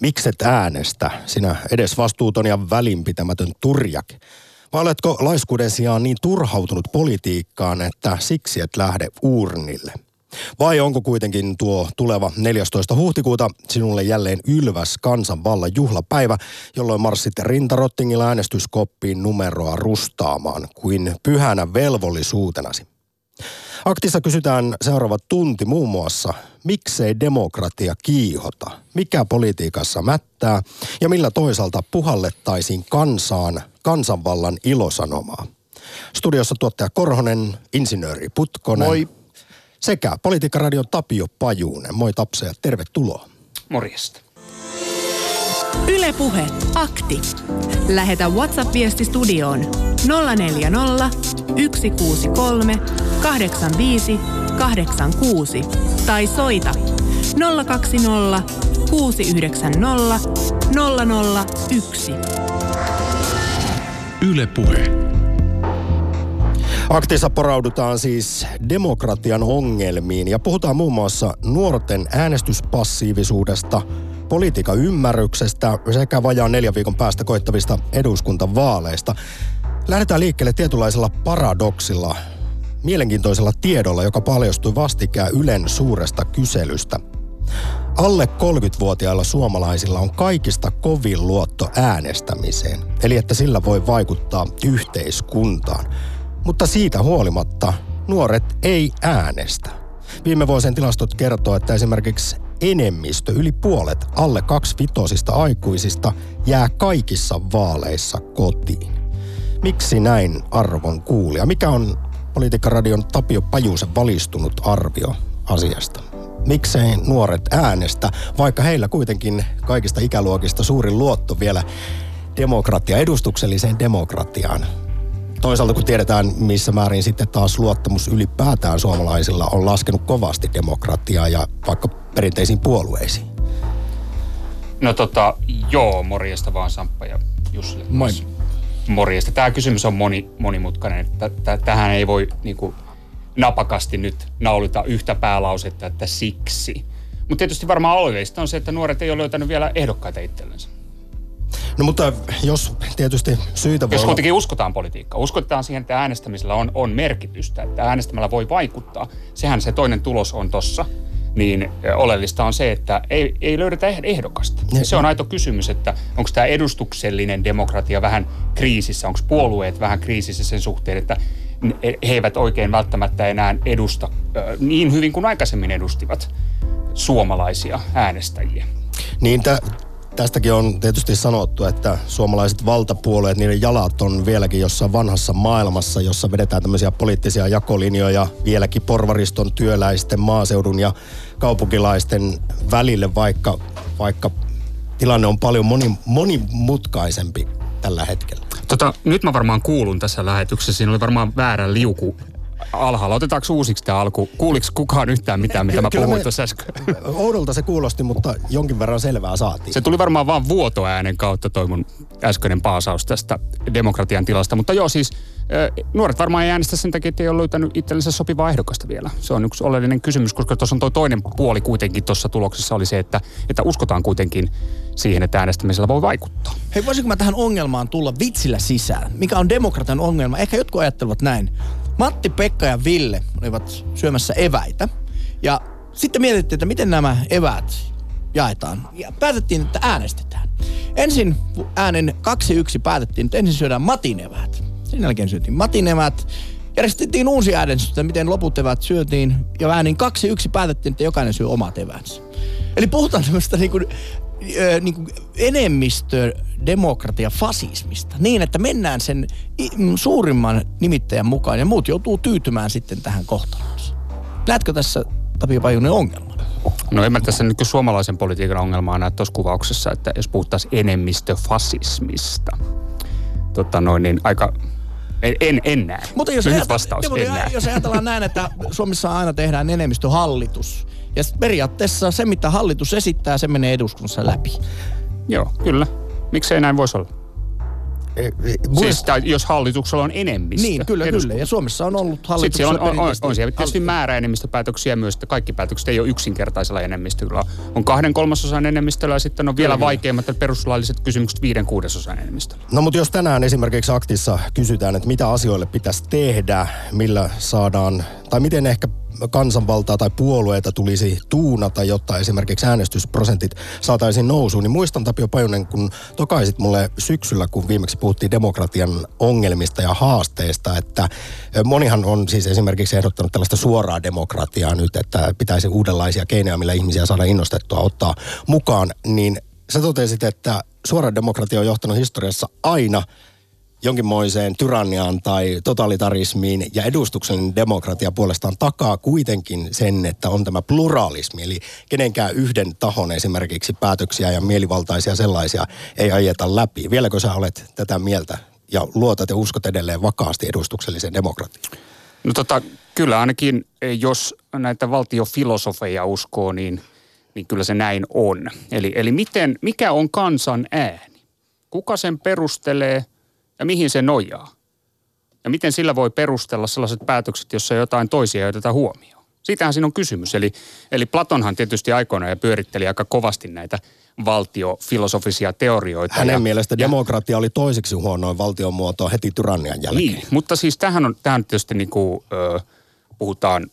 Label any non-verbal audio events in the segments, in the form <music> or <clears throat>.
Mikset äänestä, sinä edes vastuuton ja välinpitämätön turjak? Vai oletko laiskuuden sijaan niin turhautunut politiikkaan, että siksi et lähde uurnille? Vai onko kuitenkin tuo tuleva 14. huhtikuuta sinulle jälleen ylväs kansanvallan juhlapäivä, jolloin marssit rintarottingilla äänestyskoppiin numeroa rustaamaan kuin pyhänä velvollisuutenasi? Aktissa kysytään seuraava tunti muun muassa, miksei demokratia kiihota, mikä politiikassa mättää ja millä toisaalta puhallettaisiin kansaan kansanvallan ilosanomaa. Studiossa tuottaja Korhonen, insinööri Putkonen. Moi. Sekä Politiikkaradion Tapio Pajuunen. Moi Tapse ja tervetuloa. Morjesta. Ylepuhe akti. Lähetä WhatsApp-viesti studioon 040 163 85 86 tai soita 020 690 001. Ylepuhe. Aktissa poraudutaan siis demokratian ongelmiin ja puhutaan muun muassa nuorten äänestyspassiivisuudesta, politiikan ymmärryksestä sekä vajaan neljän viikon päästä koittavista eduskuntavaaleista. Lähdetään liikkeelle tietynlaisella paradoksilla, mielenkiintoisella tiedolla, joka paljastui vastikään Ylen suuresta kyselystä. Alle 30-vuotiailla suomalaisilla on kaikista kovin luotto äänestämiseen, eli että sillä voi vaikuttaa yhteiskuntaan. Mutta siitä huolimatta nuoret ei äänestä. Viime vuosien tilastot kertoo, että esimerkiksi enemmistö, yli puolet alle kaksivitosista aikuisista jää kaikissa vaaleissa kotiin. Miksi näin arvon kuulija? Mikä on Politiikkaradion Tapio Pajusen valistunut arvio asiasta? Miksei nuoret äänestä, vaikka heillä kuitenkin kaikista ikäluokista suurin luotto vielä demokratia, edustukselliseen demokratiaan toisaalta kun tiedetään, missä määrin sitten taas luottamus ylipäätään suomalaisilla on laskenut kovasti demokratiaa ja vaikka perinteisiin puolueisiin. No tota, joo, morjesta vaan Samppa ja Jussi. Moi. Morjesta. Tämä kysymys on moni, monimutkainen. Tähän ei voi niinku, napakasti nyt naulita yhtä päälausetta, että siksi. Mutta tietysti varmaan oleellista on se, että nuoret ei ole löytänyt vielä ehdokkaita itsellensä. No mutta jos tietysti syitä voi Jos olla... kuitenkin uskotaan politiikkaan, uskotaan siihen, että äänestämisellä on, on merkitystä, että äänestämällä voi vaikuttaa. Sehän se toinen tulos on tossa. Niin oleellista on se, että ei, ei löydetä eh- ehdokasta. Ne- Se on aito kysymys, että onko tämä edustuksellinen demokratia vähän kriisissä, onko puolueet vähän kriisissä sen suhteen, että ne- he eivät oikein välttämättä enää edusta niin hyvin kuin aikaisemmin edustivat suomalaisia äänestäjiä. Niin tästäkin on tietysti sanottu, että suomalaiset valtapuolueet, niiden jalat on vieläkin jossain vanhassa maailmassa, jossa vedetään tämmöisiä poliittisia jakolinjoja vieläkin porvariston, työläisten, maaseudun ja kaupunkilaisten välille, vaikka, vaikka tilanne on paljon moni, monimutkaisempi tällä hetkellä. Tota, nyt mä varmaan kuulun tässä lähetyksessä. Siinä oli varmaan väärä liuku alhaalla. Otetaanko uusiksi tämä alku? Kuuliko kukaan yhtään mitään, mitä mä Kyllä puhuin me- tuossa äsken? Oudolta se kuulosti, mutta jonkin verran selvää saatiin. Se tuli varmaan vaan vuotoäänen kautta toi mun äskeinen paasaus tästä demokratian tilasta. Mutta joo, siis nuoret varmaan ei äänestä sen takia, että ei ole löytänyt itsellensä sopivaa ehdokasta vielä. Se on yksi oleellinen kysymys, koska tuossa on toi toinen puoli kuitenkin tuossa tuloksessa oli se, että, että uskotaan kuitenkin siihen, että äänestämisellä voi vaikuttaa. Hei, voisinko mä tähän ongelmaan tulla vitsillä sisään? Mikä on demokratian ongelma? Ehkä jotkut ajattelevat näin. Matti, Pekka ja Ville olivat syömässä eväitä. Ja sitten mietittiin, että miten nämä eväät jaetaan. Ja päätettiin, että äänestetään. Ensin äänen 2-1 päätettiin, että ensin syödään Matin eväät. Sen jälkeen syötiin Matin eväät. Järjestettiin uusi äänestys, että miten loput eväät syötiin. Ja äänin 2-1 päätettiin, että jokainen syö omat eväänsä. Eli puhutaan tämmöistä niin kuin, ö, niin kuin enemmistö demokratia fasismista. Niin, että mennään sen mm, suurimman nimittäjän mukaan ja muut joutuu tyytymään sitten tähän kohtaloonsa. Näetkö tässä Tapio Pajunen ongelman? No en mä tässä nyt suomalaisen politiikan ongelmaa näe tuossa kuvauksessa, että jos puhuttaisiin enemmistöfasismista. Tota noin, niin aika... En, en, en näe. Mutta jos, Lyhyt ajatella- vastaus, mutta en näe. jos ajatellaan näin, että Suomessa aina tehdään enemmistöhallitus. Ja periaatteessa se, mitä hallitus esittää, se menee eduskunnassa läpi. Joo, kyllä. Miksei näin voisi olla? Siis, tai jos hallituksella on enemmistö. Niin, kyllä, kyllä. Ja Suomessa on ollut hallituksella Sitten siellä on, on, on, on siellä tietysti määräenemmistöpäätöksiä myös, että kaikki päätökset ei ole yksinkertaisella enemmistöllä. On kahden kolmasosan enemmistöllä ja sitten on vielä kyllä. vaikeimmat perustuslailliset kysymykset viiden kuudesosan enemmistöllä. No mutta jos tänään esimerkiksi aktissa kysytään, että mitä asioille pitäisi tehdä, millä saadaan, tai miten ehkä kansanvaltaa tai puolueita tulisi tuunata, jotta esimerkiksi äänestysprosentit saataisiin nousuun. Niin muistan Tapio Pajunen, kun tokaisit mulle syksyllä, kun viimeksi puhuttiin demokratian ongelmista ja haasteista, että monihan on siis esimerkiksi ehdottanut tällaista suoraa demokratiaa nyt, että pitäisi uudenlaisia keinoja, millä ihmisiä saada innostettua ottaa mukaan, niin sä totesit, että suora demokratia on johtanut historiassa aina jonkinmoiseen tyranniaan tai totalitarismiin ja edustuksellinen demokratia puolestaan takaa kuitenkin sen, että on tämä pluralismi. Eli kenenkään yhden tahon esimerkiksi päätöksiä ja mielivaltaisia sellaisia ei ajeta läpi. Vieläkö sä olet tätä mieltä ja luotat ja uskot edelleen vakaasti edustukselliseen demokratiaan? No tota, kyllä ainakin, eh, jos näitä valtiofilosofeja uskoo, niin, niin kyllä se näin on. Eli, eli miten, mikä on kansan ääni? Kuka sen perustelee – ja mihin se nojaa. Ja miten sillä voi perustella sellaiset päätökset, jossa jotain toisia ei oteta huomioon. Siitähän siinä on kysymys. Eli, eli Platonhan tietysti aikoinaan ja pyöritteli aika kovasti näitä valtiofilosofisia teorioita. Hänen ja, mielestä ja, demokratia oli toiseksi huonoin valtiomuoto heti tyrannian jälkeen. Niin, mutta siis tähän on, tähän tietysti niin kuin, ö, puhutaan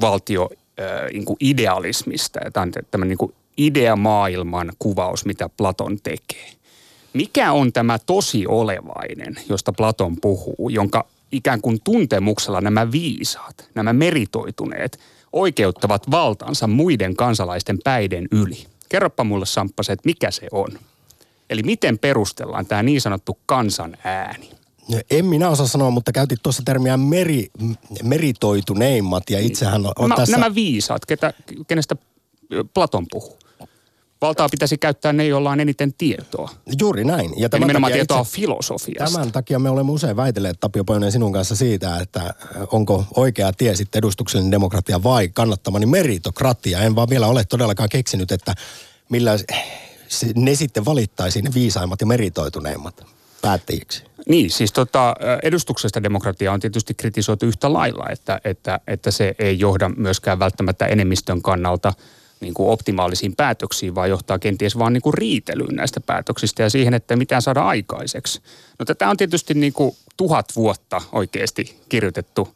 valtio ö, niin kuin idealismista. Ja tämä on tämmöinen niin kuin ideamaailman kuvaus, mitä Platon tekee mikä on tämä tosi olevainen, josta Platon puhuu, jonka ikään kuin tuntemuksella nämä viisaat, nämä meritoituneet, oikeuttavat valtansa muiden kansalaisten päiden yli. Kerropa mulle Samppas, että mikä se on. Eli miten perustellaan tämä niin sanottu kansan ääni? En minä osaa sanoa, mutta käytit tuossa termiä meri, meritoituneimmat ja itsehän on nämä, tässä... Nämä viisaat, ketä, kenestä Platon puhuu. Valtaa pitäisi käyttää ne, joilla on eniten tietoa. Juuri näin. Ja Eli nimenomaan tietoa itse, filosofiasta. Tämän takia me olemme usein väitelleet, Tapio Poinen, sinun kanssa siitä, että äh, onko oikea tie sitten edustuksellinen demokratia vai kannattamani meritokratia. En vaan vielä ole todellakaan keksinyt, että millä ne sitten valittaisiin ne viisaimmat ja meritoituneimmat päättäjiksi. Niin, siis tota, edustuksesta demokratia on tietysti kritisoitu yhtä lailla, että, että, että se ei johda myöskään välttämättä enemmistön kannalta – niin kuin optimaalisiin päätöksiin, vaan johtaa kenties vaan niin kuin riitelyyn näistä päätöksistä ja siihen, että mitään saada aikaiseksi. No tätä on tietysti niin kuin tuhat vuotta oikeasti kirjoitettu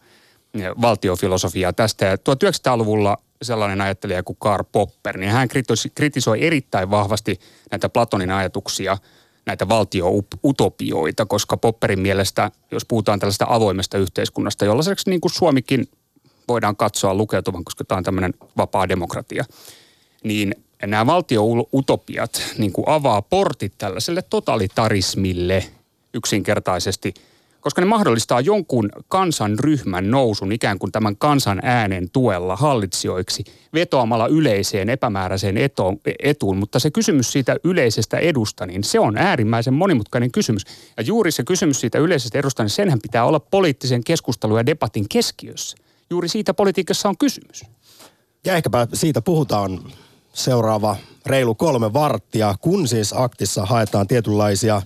valtiofilosofiaa tästä. Ja 1900-luvulla sellainen ajattelija kuin Karl Popper, niin hän kritisoi erittäin vahvasti näitä Platonin ajatuksia, näitä valtioutopioita, koska Popperin mielestä, jos puhutaan tällaista avoimesta yhteiskunnasta, jollaiseksi niin kuin Suomikin voidaan katsoa lukeutuvan, koska tämä on tämmöinen vapaa demokratia, niin nämä valtioutopiat niin kuin avaa portit tällaiselle totalitarismille yksinkertaisesti, koska ne mahdollistaa jonkun kansanryhmän nousun ikään kuin tämän kansan äänen tuella hallitsijoiksi vetoamalla yleiseen epämääräiseen etuun, etuun. Mutta se kysymys siitä yleisestä edusta, niin se on äärimmäisen monimutkainen kysymys. Ja juuri se kysymys siitä yleisestä edusta, niin senhän pitää olla poliittisen keskustelun ja debatin keskiössä juuri siitä politiikassa on kysymys. Ja ehkäpä siitä puhutaan seuraava reilu kolme varttia, kun siis aktissa haetaan tietynlaisia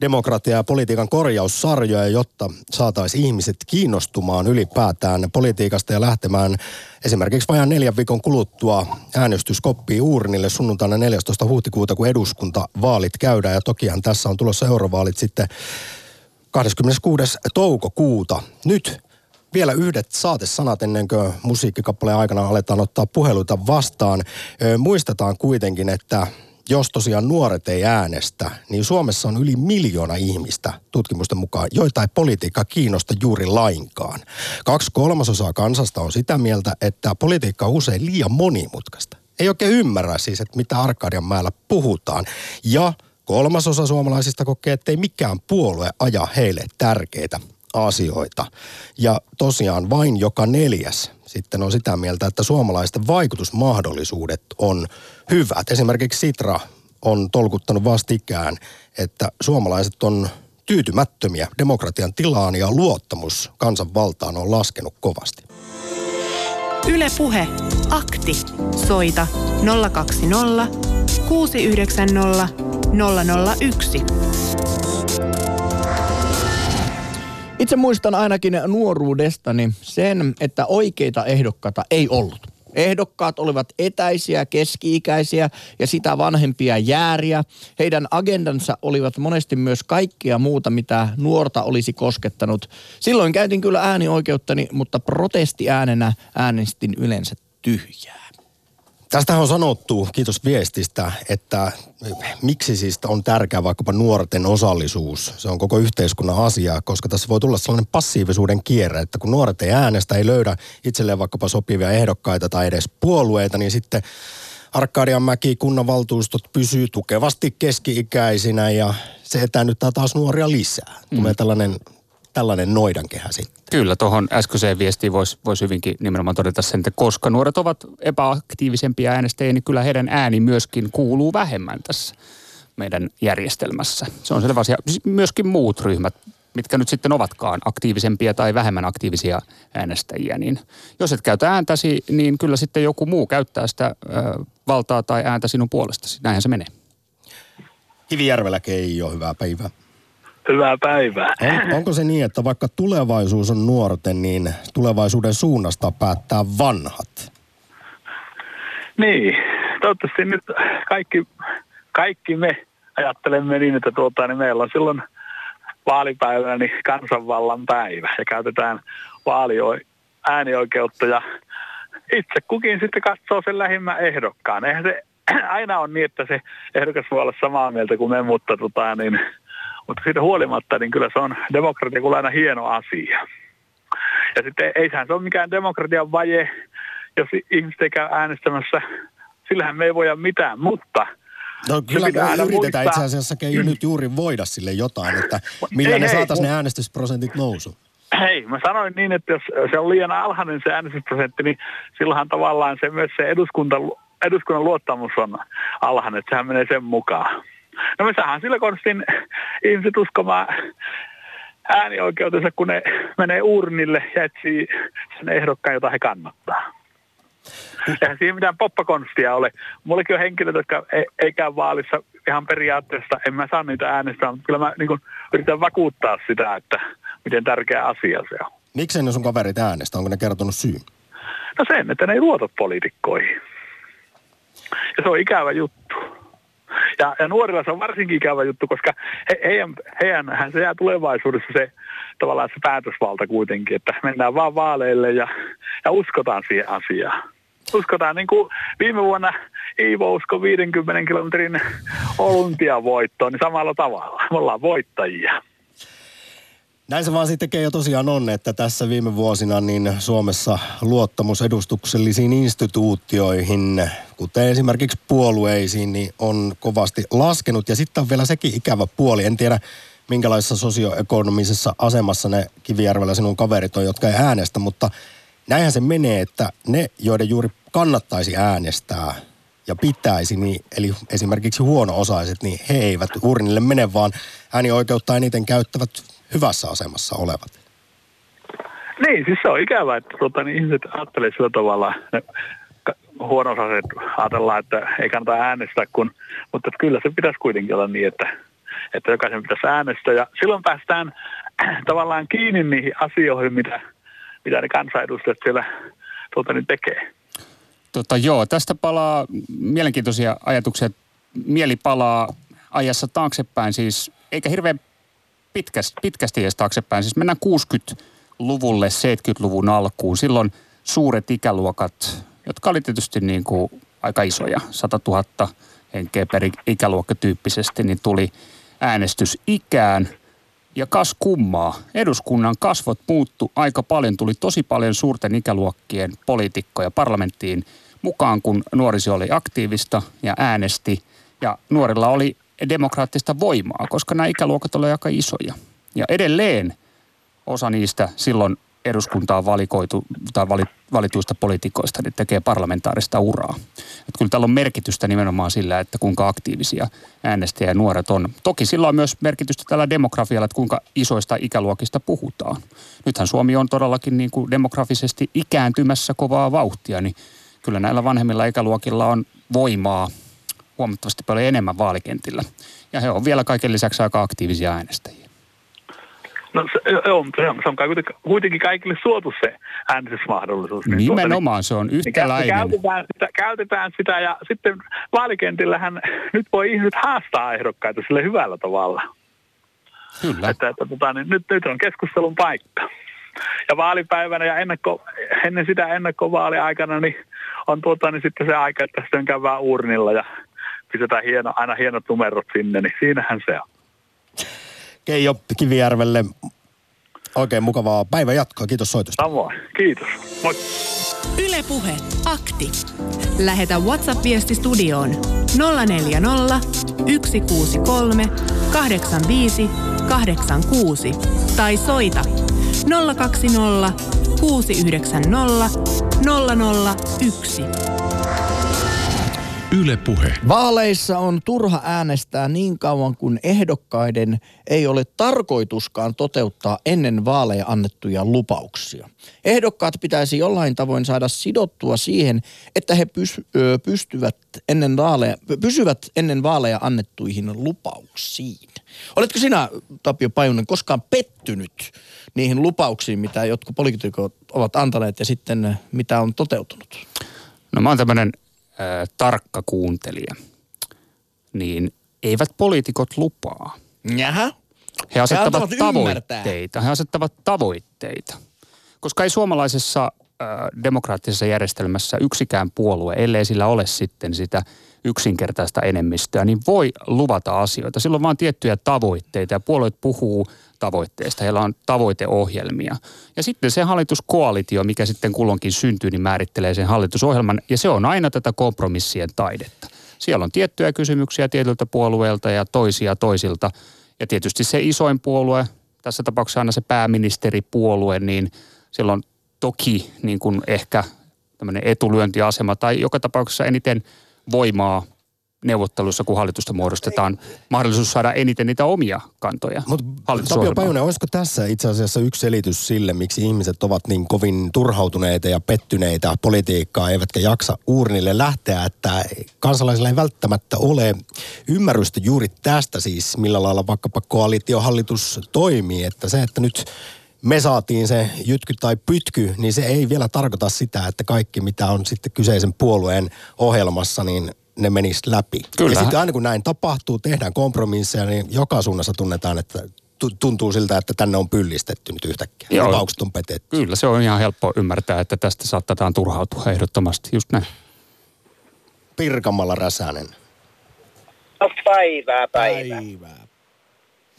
demokratia- ja politiikan korjaussarjoja, jotta saataisiin ihmiset kiinnostumaan ylipäätään politiikasta ja lähtemään esimerkiksi vajaan neljän viikon kuluttua äänestyskoppiin uurnille sunnuntaina 14. huhtikuuta, kun eduskuntavaalit käydään. Ja tokihan tässä on tulossa eurovaalit sitten 26. toukokuuta. Nyt vielä yhdet saatesanat ennen kuin musiikkikappaleen aikana aletaan ottaa puheluita vastaan. Muistetaan kuitenkin, että jos tosiaan nuoret ei äänestä, niin Suomessa on yli miljoona ihmistä tutkimusten mukaan, joita ei politiikka kiinnosta juuri lainkaan. Kaksi kolmasosaa kansasta on sitä mieltä, että politiikka on usein liian monimutkaista. Ei oikein ymmärrä siis, että mitä Arkadian mäellä puhutaan. Ja kolmasosa suomalaisista kokee, että ei mikään puolue aja heille tärkeitä asioita. Ja tosiaan vain joka neljäs sitten on sitä mieltä, että suomalaisten vaikutusmahdollisuudet on hyvät. Esimerkiksi Sitra on tolkuttanut vastikään, että suomalaiset on tyytymättömiä demokratian tilaan ja luottamus kansanvaltaan on laskenut kovasti. Ylepuhe akti. Soita 020 690 001. Itse muistan ainakin nuoruudestani sen, että oikeita ehdokkaita ei ollut. Ehdokkaat olivat etäisiä, keski-ikäisiä ja sitä vanhempia jääriä. Heidän agendansa olivat monesti myös kaikkia muuta, mitä nuorta olisi koskettanut. Silloin käytin kyllä äänioikeuttani, mutta protestiäänenä äänestin yleensä tyhjää. Tästä on sanottu, kiitos viestistä, että miksi siis on tärkeää vaikkapa nuorten osallisuus. Se on koko yhteiskunnan asia, koska tässä voi tulla sellainen passiivisuuden kierre, että kun nuoret ei äänestä, ei löydä itselleen vaikkapa sopivia ehdokkaita tai edes puolueita, niin sitten Arkadianmäki kunnanvaltuustot pysyy tukevasti keski-ikäisinä ja se etäännyttää taas nuoria lisää. Tulee mm. tällainen tällainen noidankehä sitten. Kyllä, tuohon äskeiseen viestiin voisi vois hyvinkin nimenomaan todeta sen, että koska nuoret ovat epäaktiivisempia äänestäjiä, niin kyllä heidän ääni myöskin kuuluu vähemmän tässä meidän järjestelmässä. Se on selvä asia. Siis myöskin muut ryhmät, mitkä nyt sitten ovatkaan aktiivisempia tai vähemmän aktiivisia äänestäjiä, niin jos et käytä ääntäsi, niin kyllä sitten joku muu käyttää sitä ö, valtaa tai ääntä sinun puolestasi. Näinhän se menee. Kivijärvellä Keijo, hyvää päivää. Hyvää päivää. On, onko se niin, että vaikka tulevaisuus on nuorten, niin tulevaisuuden suunnasta päättää vanhat? Niin, toivottavasti nyt kaikki, kaikki me ajattelemme niin, että tuota, niin meillä on silloin vaalipäivänä niin kansanvallan päivä ja käytetään vaalio äänioikeutta ja itse kukin sitten katsoo sen lähimmän ehdokkaan. Eihän se <clears throat> aina on niin, että se ehdokas voi olla samaa mieltä kuin me, mutta tota, niin mutta siitä huolimatta, niin kyllä se on demokratia kuin aina hieno asia. Ja sitten eihän se ole mikään demokratian vaje, jos ihmiset ei käy äänestämässä. Sillähän me ei voida mitään, mutta No kyllä me yritetään muistaa. itse asiassa jo nyt juuri voida sille jotain, että millä ei, ne saataisiin ne äänestysprosentit nousu. Hei, mä sanoin niin, että jos se on liian alhainen se äänestysprosentti, niin silloinhan tavallaan se myös se eduskunta, eduskunnan luottamus on alhainen, että sehän menee sen mukaan. No me saadaan sillä konstin ihmiset uskomaan äänioikeutensa, kun ne menee urnille ja etsii sen ehdokkaan, jota he kannattaa. Eihän siihen mitään poppakonstia ole. Mullekin on henkilöitä, jotka ei, ei käy vaalissa ihan periaatteessa. En mä saa niitä äänestää, mutta kyllä mä niin kun, yritän vakuuttaa sitä, että miten tärkeä asia se on. Miksi ne sun kaverit äänestä? Onko ne kertonut syyn? No sen, että ne ei luota poliitikkoihin. Ja se on ikävä juttu. Ja, ja nuorilla se on varsinkin ikävä juttu, koska he, heidän, heidän, se jää tulevaisuudessa se tavallaan se päätösvalta kuitenkin, että mennään vaan vaaleille ja, ja uskotaan siihen asiaan. Uskotaan, niin kuin viime vuonna Iivo usko 50 kilometrin olympiavoittoon, niin samalla tavalla. Me ollaan voittajia. Näin se vaan sitten jo tosiaan on, että tässä viime vuosina niin Suomessa luottamus edustuksellisiin instituutioihin, kuten esimerkiksi puolueisiin, niin on kovasti laskenut. Ja sitten on vielä sekin ikävä puoli. En tiedä, minkälaisessa sosioekonomisessa asemassa ne Kivijärvellä sinun kaverit on, jotka ei äänestä, mutta näinhän se menee, että ne, joiden juuri kannattaisi äänestää ja pitäisi, niin, eli esimerkiksi huono-osaiset, niin he eivät urnille mene, vaan äänioikeutta eniten käyttävät hyvässä asemassa olevat. Niin, siis se on ikävää, että tuota, niin ihmiset ajattelee sillä tavalla, ne huono ajatellaan, että ei kannata äänestää, kun, mutta kyllä se pitäisi kuitenkin olla niin, että, että jokaisen pitäisi äänestää. Ja silloin päästään <clears throat> tavallaan kiinni niihin asioihin, mitä, mitä ne kansanedustajat siellä tuota, niin tekee. Tota, joo, tästä palaa mielenkiintoisia ajatuksia. Mieli palaa ajassa taaksepäin siis, eikä hirveän pitkästi, pitkästi edes taaksepäin. Siis mennään 60-luvulle, 70-luvun alkuun. Silloin suuret ikäluokat, jotka oli tietysti niin kuin aika isoja, 100 000 henkeä per ikäluokka tyyppisesti, niin tuli äänestys ikään. Ja kas kummaa, eduskunnan kasvot muuttu aika paljon. Tuli tosi paljon suurten ikäluokkien poliitikkoja parlamenttiin mukaan, kun nuoriso oli aktiivista ja äänesti. Ja nuorilla oli demokraattista voimaa, koska nämä ikäluokat olivat aika isoja. Ja edelleen osa niistä silloin eduskuntaan valikoitu tai valituista poliitikoista niin tekee parlamentaarista uraa. Että kyllä tällä on merkitystä nimenomaan sillä, että kuinka aktiivisia äänestäjä nuoret on. Toki sillä on myös merkitystä tällä demografialla, että kuinka isoista ikäluokista puhutaan. Nythän Suomi on todellakin niin kuin demografisesti ikääntymässä kovaa vauhtia, niin kyllä näillä vanhemmilla ikäluokilla on voimaa huomattavasti paljon enemmän vaalikentillä. Ja he on vielä kaiken lisäksi aika aktiivisia äänestäjiä. No se, on, se on, se on kuitenkin, kuitenkin kaikille suotu se äänestysmahdollisuus. Niin Nimenomaan tuota, niin, se on yhtäläinen. Niin käytetään, sitä, käytetään sitä ja sitten vaalikentillähän nyt voi ihmiset haastaa ehdokkaita sille hyvällä tavalla. Kyllä. Että, että tota, niin nyt, nyt on keskustelun paikka. Ja vaalipäivänä ja ennakko, ennen sitä ennakkovaaliaikana niin on tuota, niin sitten se aika, että sitten käydään urnilla ja pistetään hieno, aina hienot numerot sinne, niin siinähän se on. Keijo Kivijärvelle, oikein mukavaa päivän jatkoa. Kiitos soitosta. Samoin. Kiitos. Moi. Ylepuhe akti. Lähetä WhatsApp-viesti studioon 040 163 85 86 tai soita 020 690 001. Yle Puhe. Vaaleissa on turha äänestää niin kauan kuin ehdokkaiden ei ole tarkoituskaan toteuttaa ennen vaaleja annettuja lupauksia. Ehdokkaat pitäisi jollain tavoin saada sidottua siihen, että he pystyvät ennen vaaleja, pysyvät ennen vaaleja annettuihin lupauksiin. Oletko sinä, Tapio Pajunen, koskaan pettynyt niihin lupauksiin, mitä jotkut poliitikot ovat antaneet ja sitten mitä on toteutunut? No mä oon tämmöinen tarkka kuuntelija, niin eivät poliitikot lupaa. Jaha. He asettavat He tavoitteita. He asettavat tavoitteita. Koska ei suomalaisessa äh, demokraattisessa järjestelmässä yksikään puolue, ellei sillä ole sitten sitä yksinkertaista enemmistöä, niin voi luvata asioita. Silloin on vain tiettyjä tavoitteita ja puolueet puhuu tavoitteista. Heillä on tavoiteohjelmia. Ja sitten se hallituskoalitio, mikä sitten kulloinkin syntyy, niin määrittelee sen hallitusohjelman. Ja se on aina tätä kompromissien taidetta. Siellä on tiettyjä kysymyksiä tietyltä puolueelta ja toisia toisilta. Ja tietysti se isoin puolue, tässä tapauksessa aina se pääministeripuolue, niin silloin toki niin kuin ehkä tämmöinen etulyöntiasema tai joka tapauksessa eniten voimaa neuvottelussa, kun hallitusta muodostetaan, mahdollisuus saada eniten niitä omia kantoja Mutta Tapio Pajunen, olisiko tässä itse asiassa yksi selitys sille, miksi ihmiset ovat niin kovin turhautuneita ja pettyneitä politiikkaa, eivätkä jaksa uurnille lähteä, että kansalaisilla ei välttämättä ole ymmärrystä juuri tästä siis, millä lailla vaikkapa koalitiohallitus toimii, että se, että nyt me saatiin se jytky tai pytky, niin se ei vielä tarkoita sitä, että kaikki mitä on sitten kyseisen puolueen ohjelmassa, niin ne menisi läpi. Kyllä. Ja sitten aina kun näin tapahtuu, tehdään kompromisseja, niin joka suunnassa tunnetaan, että tuntuu siltä, että tänne on pyllistetty nyt yhtäkkiä. Joo. Lupaukset on petetty. Kyllä, se on ihan helppo ymmärtää, että tästä saatetaan turhautua ehdottomasti. Just näin. Pirkamalla Räsänen. No päivää, päivää. päivää.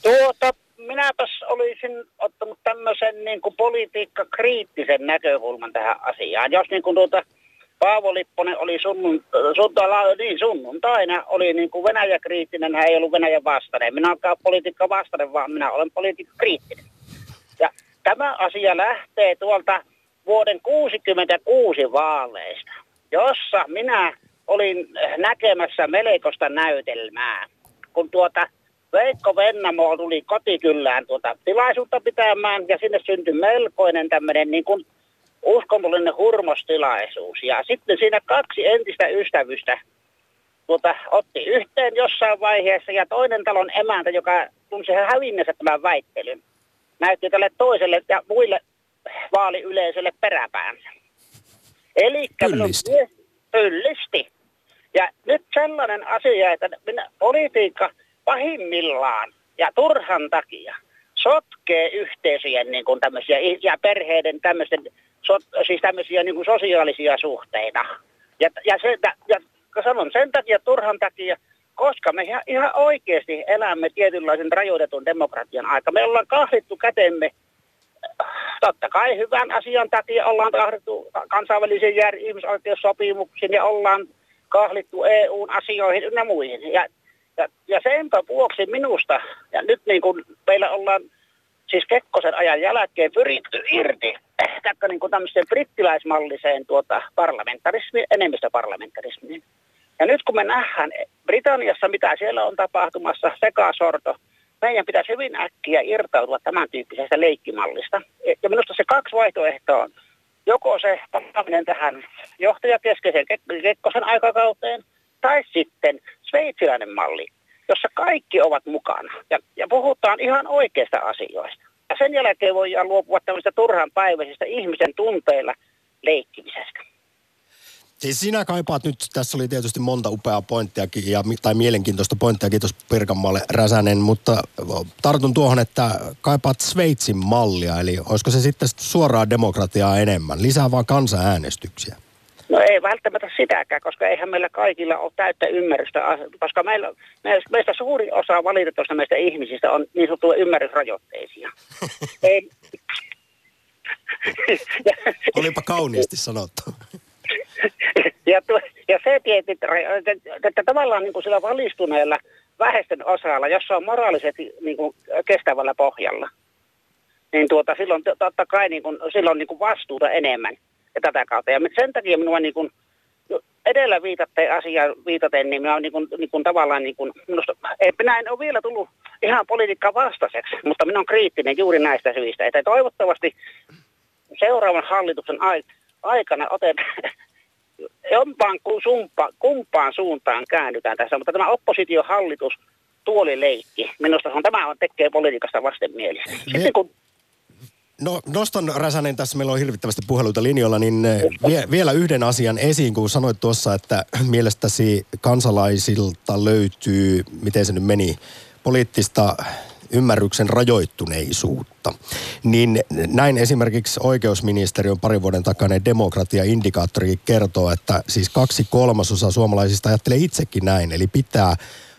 Tuota, minäpäs olisin ottanut tämmöisen niin kuin politiikka-kriittisen näkökulman tähän asiaan. Jos niin kuin tuota, Paavo Lipponen oli sunnun, suntala, niin sunnuntaina oli niin kuin Venäjä-kriittinen, hän ei ollut Venäjän vastainen. Minä olen politiikka vastainen, vaan minä olen politiikka kriittinen. Ja tämä asia lähtee tuolta vuoden 66 vaaleista, jossa minä olin näkemässä melkoista näytelmää, kun tuota Veikko Vennamo tuli kotikyllään tuota tilaisuutta pitämään ja sinne syntyi melkoinen tämmöinen niin kuin uskonnollinen hurmostilaisuus. Ja sitten siinä kaksi entistä ystävystä tuota, otti yhteen jossain vaiheessa ja toinen talon emäntä, joka tunsi hävinnänsä tämän väittelyn, näytti tälle toiselle ja muille vaaliyleisölle peräpäänsä. Eli pyllisti. Ja nyt sellainen asia, että minä, politiikka pahimmillaan ja turhan takia sotkee yhteisöjen niin kuin tämmöisiä, ja perheiden tämmöisten so, siis tämmöisiä niin kuin sosiaalisia suhteita. Ja, ja, se, ja sanon sen takia, turhan takia, koska me ihan oikeasti elämme tietynlaisen rajoitetun demokratian aika. Me ollaan kahlittu kätemme, totta kai hyvän asian takia ollaan kahlittu kansainvälisiin jär- ihmisoikeussopimuksiin ja ollaan kahlittu EUn asioihin ynnä muihin. Ja, ja, ja senpä vuoksi minusta, ja nyt niin kuin meillä ollaan siis Kekkosen ajan jälkeen pyritty irti taikka niin tämmöiseen brittiläismalliseen tuota parlamentarismiin, enemmistöparlamentarismiin. Ja nyt kun me nähdään Britanniassa, mitä siellä on tapahtumassa, sekasorto, meidän pitäisi hyvin äkkiä irtautua tämän tyyppisestä leikkimallista. Ja minusta se kaksi vaihtoehtoa on. Joko se palaaminen tähän johtajakeskeiseen Kekkosen aikakauteen, tai sitten sveitsiläinen malli, jossa kaikki ovat mukana ja, ja puhutaan ihan oikeista asioista. Ja sen jälkeen voidaan luopua tämmöistä turhan päiväisestä ihmisen tunteilla leikkimisestä. Siis sinä kaipaat nyt, tässä oli tietysti monta upeaa pointtiakin, ja, tai mielenkiintoista pointtia, kiitos Pirkanmaalle Räsänen, mutta tartun tuohon, että kaipaat Sveitsin mallia, eli olisiko se sitten suoraa demokratiaa enemmän, lisää vaan kansanäänestyksiä? No ei välttämättä sitäkään, koska eihän meillä kaikilla ole täyttä ymmärrystä, koska meillä, meistä suuri osa valitettavasti meistä ihmisistä on niin sanottuja ymmärrysrajoitteisia. <laughs> ei. <laughs> Olipa kauniisti sanottu. <laughs> ja, tu, ja se tietysti, että, että tavallaan niin kuin sillä valistuneella vähestön osalla, jossa on moraalisesti niin kuin kestävällä pohjalla, niin tuota, silloin totta kai niin kuin, silloin niin kuin vastuuta enemmän ja tätä kautta. Ja sen takia minua niin kuin, edellä viitatte asiaan viitaten, niin minä olen niin kuin, niin kuin tavallaan niin kuin, minusta, minä en ole vielä tullut ihan politiikkaa vastaiseksi, mutta minä olen kriittinen juuri näistä syistä. Että toivottavasti seuraavan hallituksen aikana otetaan <laughs> jompaan sumpa, kumpaan suuntaan käännytään tässä, mutta tämä oppositiohallitus tuolileikki, minusta on, tämä on, tekee politiikasta vastenmielistä. Sitten kun No nostan Räsänen, tässä meillä on hirvittävästi puheluita linjoilla, niin eh, vie, vielä yhden asian esiin, kun sanoit tuossa, että <clears throat> mielestäsi kansalaisilta löytyy, miten se nyt meni, poliittista ymmärryksen rajoittuneisuutta. Niin näin esimerkiksi oikeusministeriön parin vuoden takainen demokratia-indikaattori kertoo, että siis kaksi kolmasosaa suomalaisista ajattelee itsekin näin, eli pitää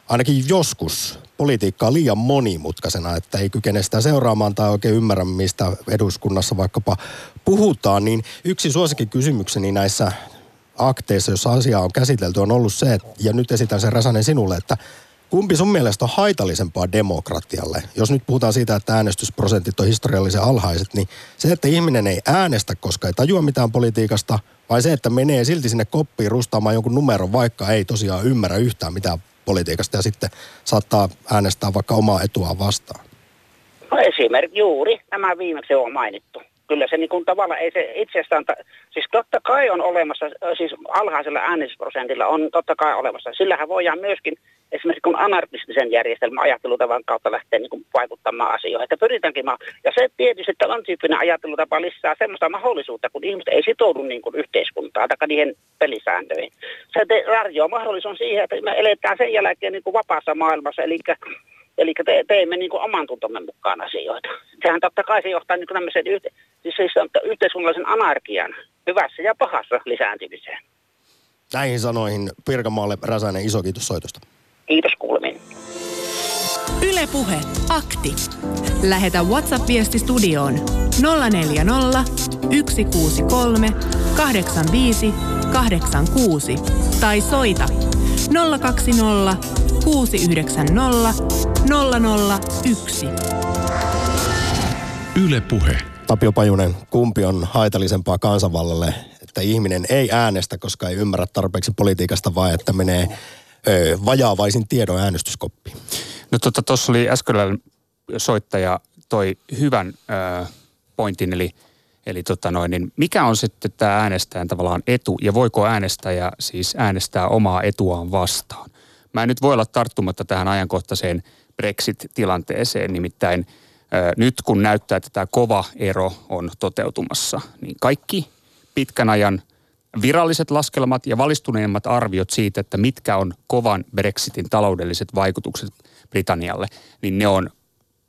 ainakin joskus politiikkaa liian monimutkaisena, että ei kykene sitä seuraamaan tai oikein ymmärrä, mistä eduskunnassa vaikkapa puhutaan, niin yksi suosikin kysymykseni näissä akteissa, jossa asiaa on käsitelty, on ollut se, että, ja nyt esitän sen Räsänen sinulle, että Kumpi sun mielestä on haitallisempaa demokratialle? Jos nyt puhutaan siitä, että äänestysprosentit on historiallisen alhaiset, niin se, että ihminen ei äänestä, koska ei tajua mitään politiikasta, vai se, että menee silti sinne koppiin rustaamaan jonkun numeron, vaikka ei tosiaan ymmärrä yhtään mitään politiikasta ja sitten saattaa äänestää vaikka omaa etuaan vastaan? No esimerkiksi juuri nämä viimeksi on mainittu kyllä se niin kuin tavallaan ei se itsestään, siis totta kai on olemassa, siis alhaisella äänestysprosentilla on totta kai olemassa. Sillähän voidaan myöskin esimerkiksi kun anarkistisen järjestelmän ajattelutavan kautta lähtee niin kuin vaikuttamaan asioihin. Että pyritäänkin, ja se tietysti, että on tyyppinen ajattelutapa lisää semmoista mahdollisuutta, kun ihmiset ei sitoudu niin kuin yhteiskuntaan tai niihin pelisääntöihin. Se tarjoaa mahdollisuus siihen, että me eletään sen jälkeen niin kuin vapaassa maailmassa, eli Eli te, teemme niin kuin oman tuntomme mukaan asioita. Sehän totta kai se johtaa niin tämmöisen yhte, siis, siis yhteiskunnallisen anarkian hyvässä ja pahassa lisääntymiseen. Näihin sanoihin Pirkanmaalle Räsänen iso kiitos soitosta. Kiitos kuulemiin. Ylepuhe akti. Lähetä WhatsApp-viesti studioon 040 163 85 86 tai soita 020 690 001. Yle Puhe. Tapio Pajunen, kumpi on haitallisempaa kansanvallalle, että ihminen ei äänestä, koska ei ymmärrä tarpeeksi politiikasta, vai että menee ö, vajaavaisin tiedon äänestyskoppiin? No tuossa tota, oli äsken soittaja toi hyvän ö, pointin, eli Eli tota noin, niin mikä on sitten tämä äänestäjän tavallaan etu ja voiko äänestäjä siis äänestää omaa etuaan vastaan? Mä en nyt voi olla tarttumatta tähän ajankohtaiseen Brexit-tilanteeseen, nimittäin nyt kun näyttää, että tämä kova ero on toteutumassa, niin kaikki pitkän ajan viralliset laskelmat ja valistuneimmat arviot siitä, että mitkä on kovan Brexitin taloudelliset vaikutukset Britannialle, niin ne on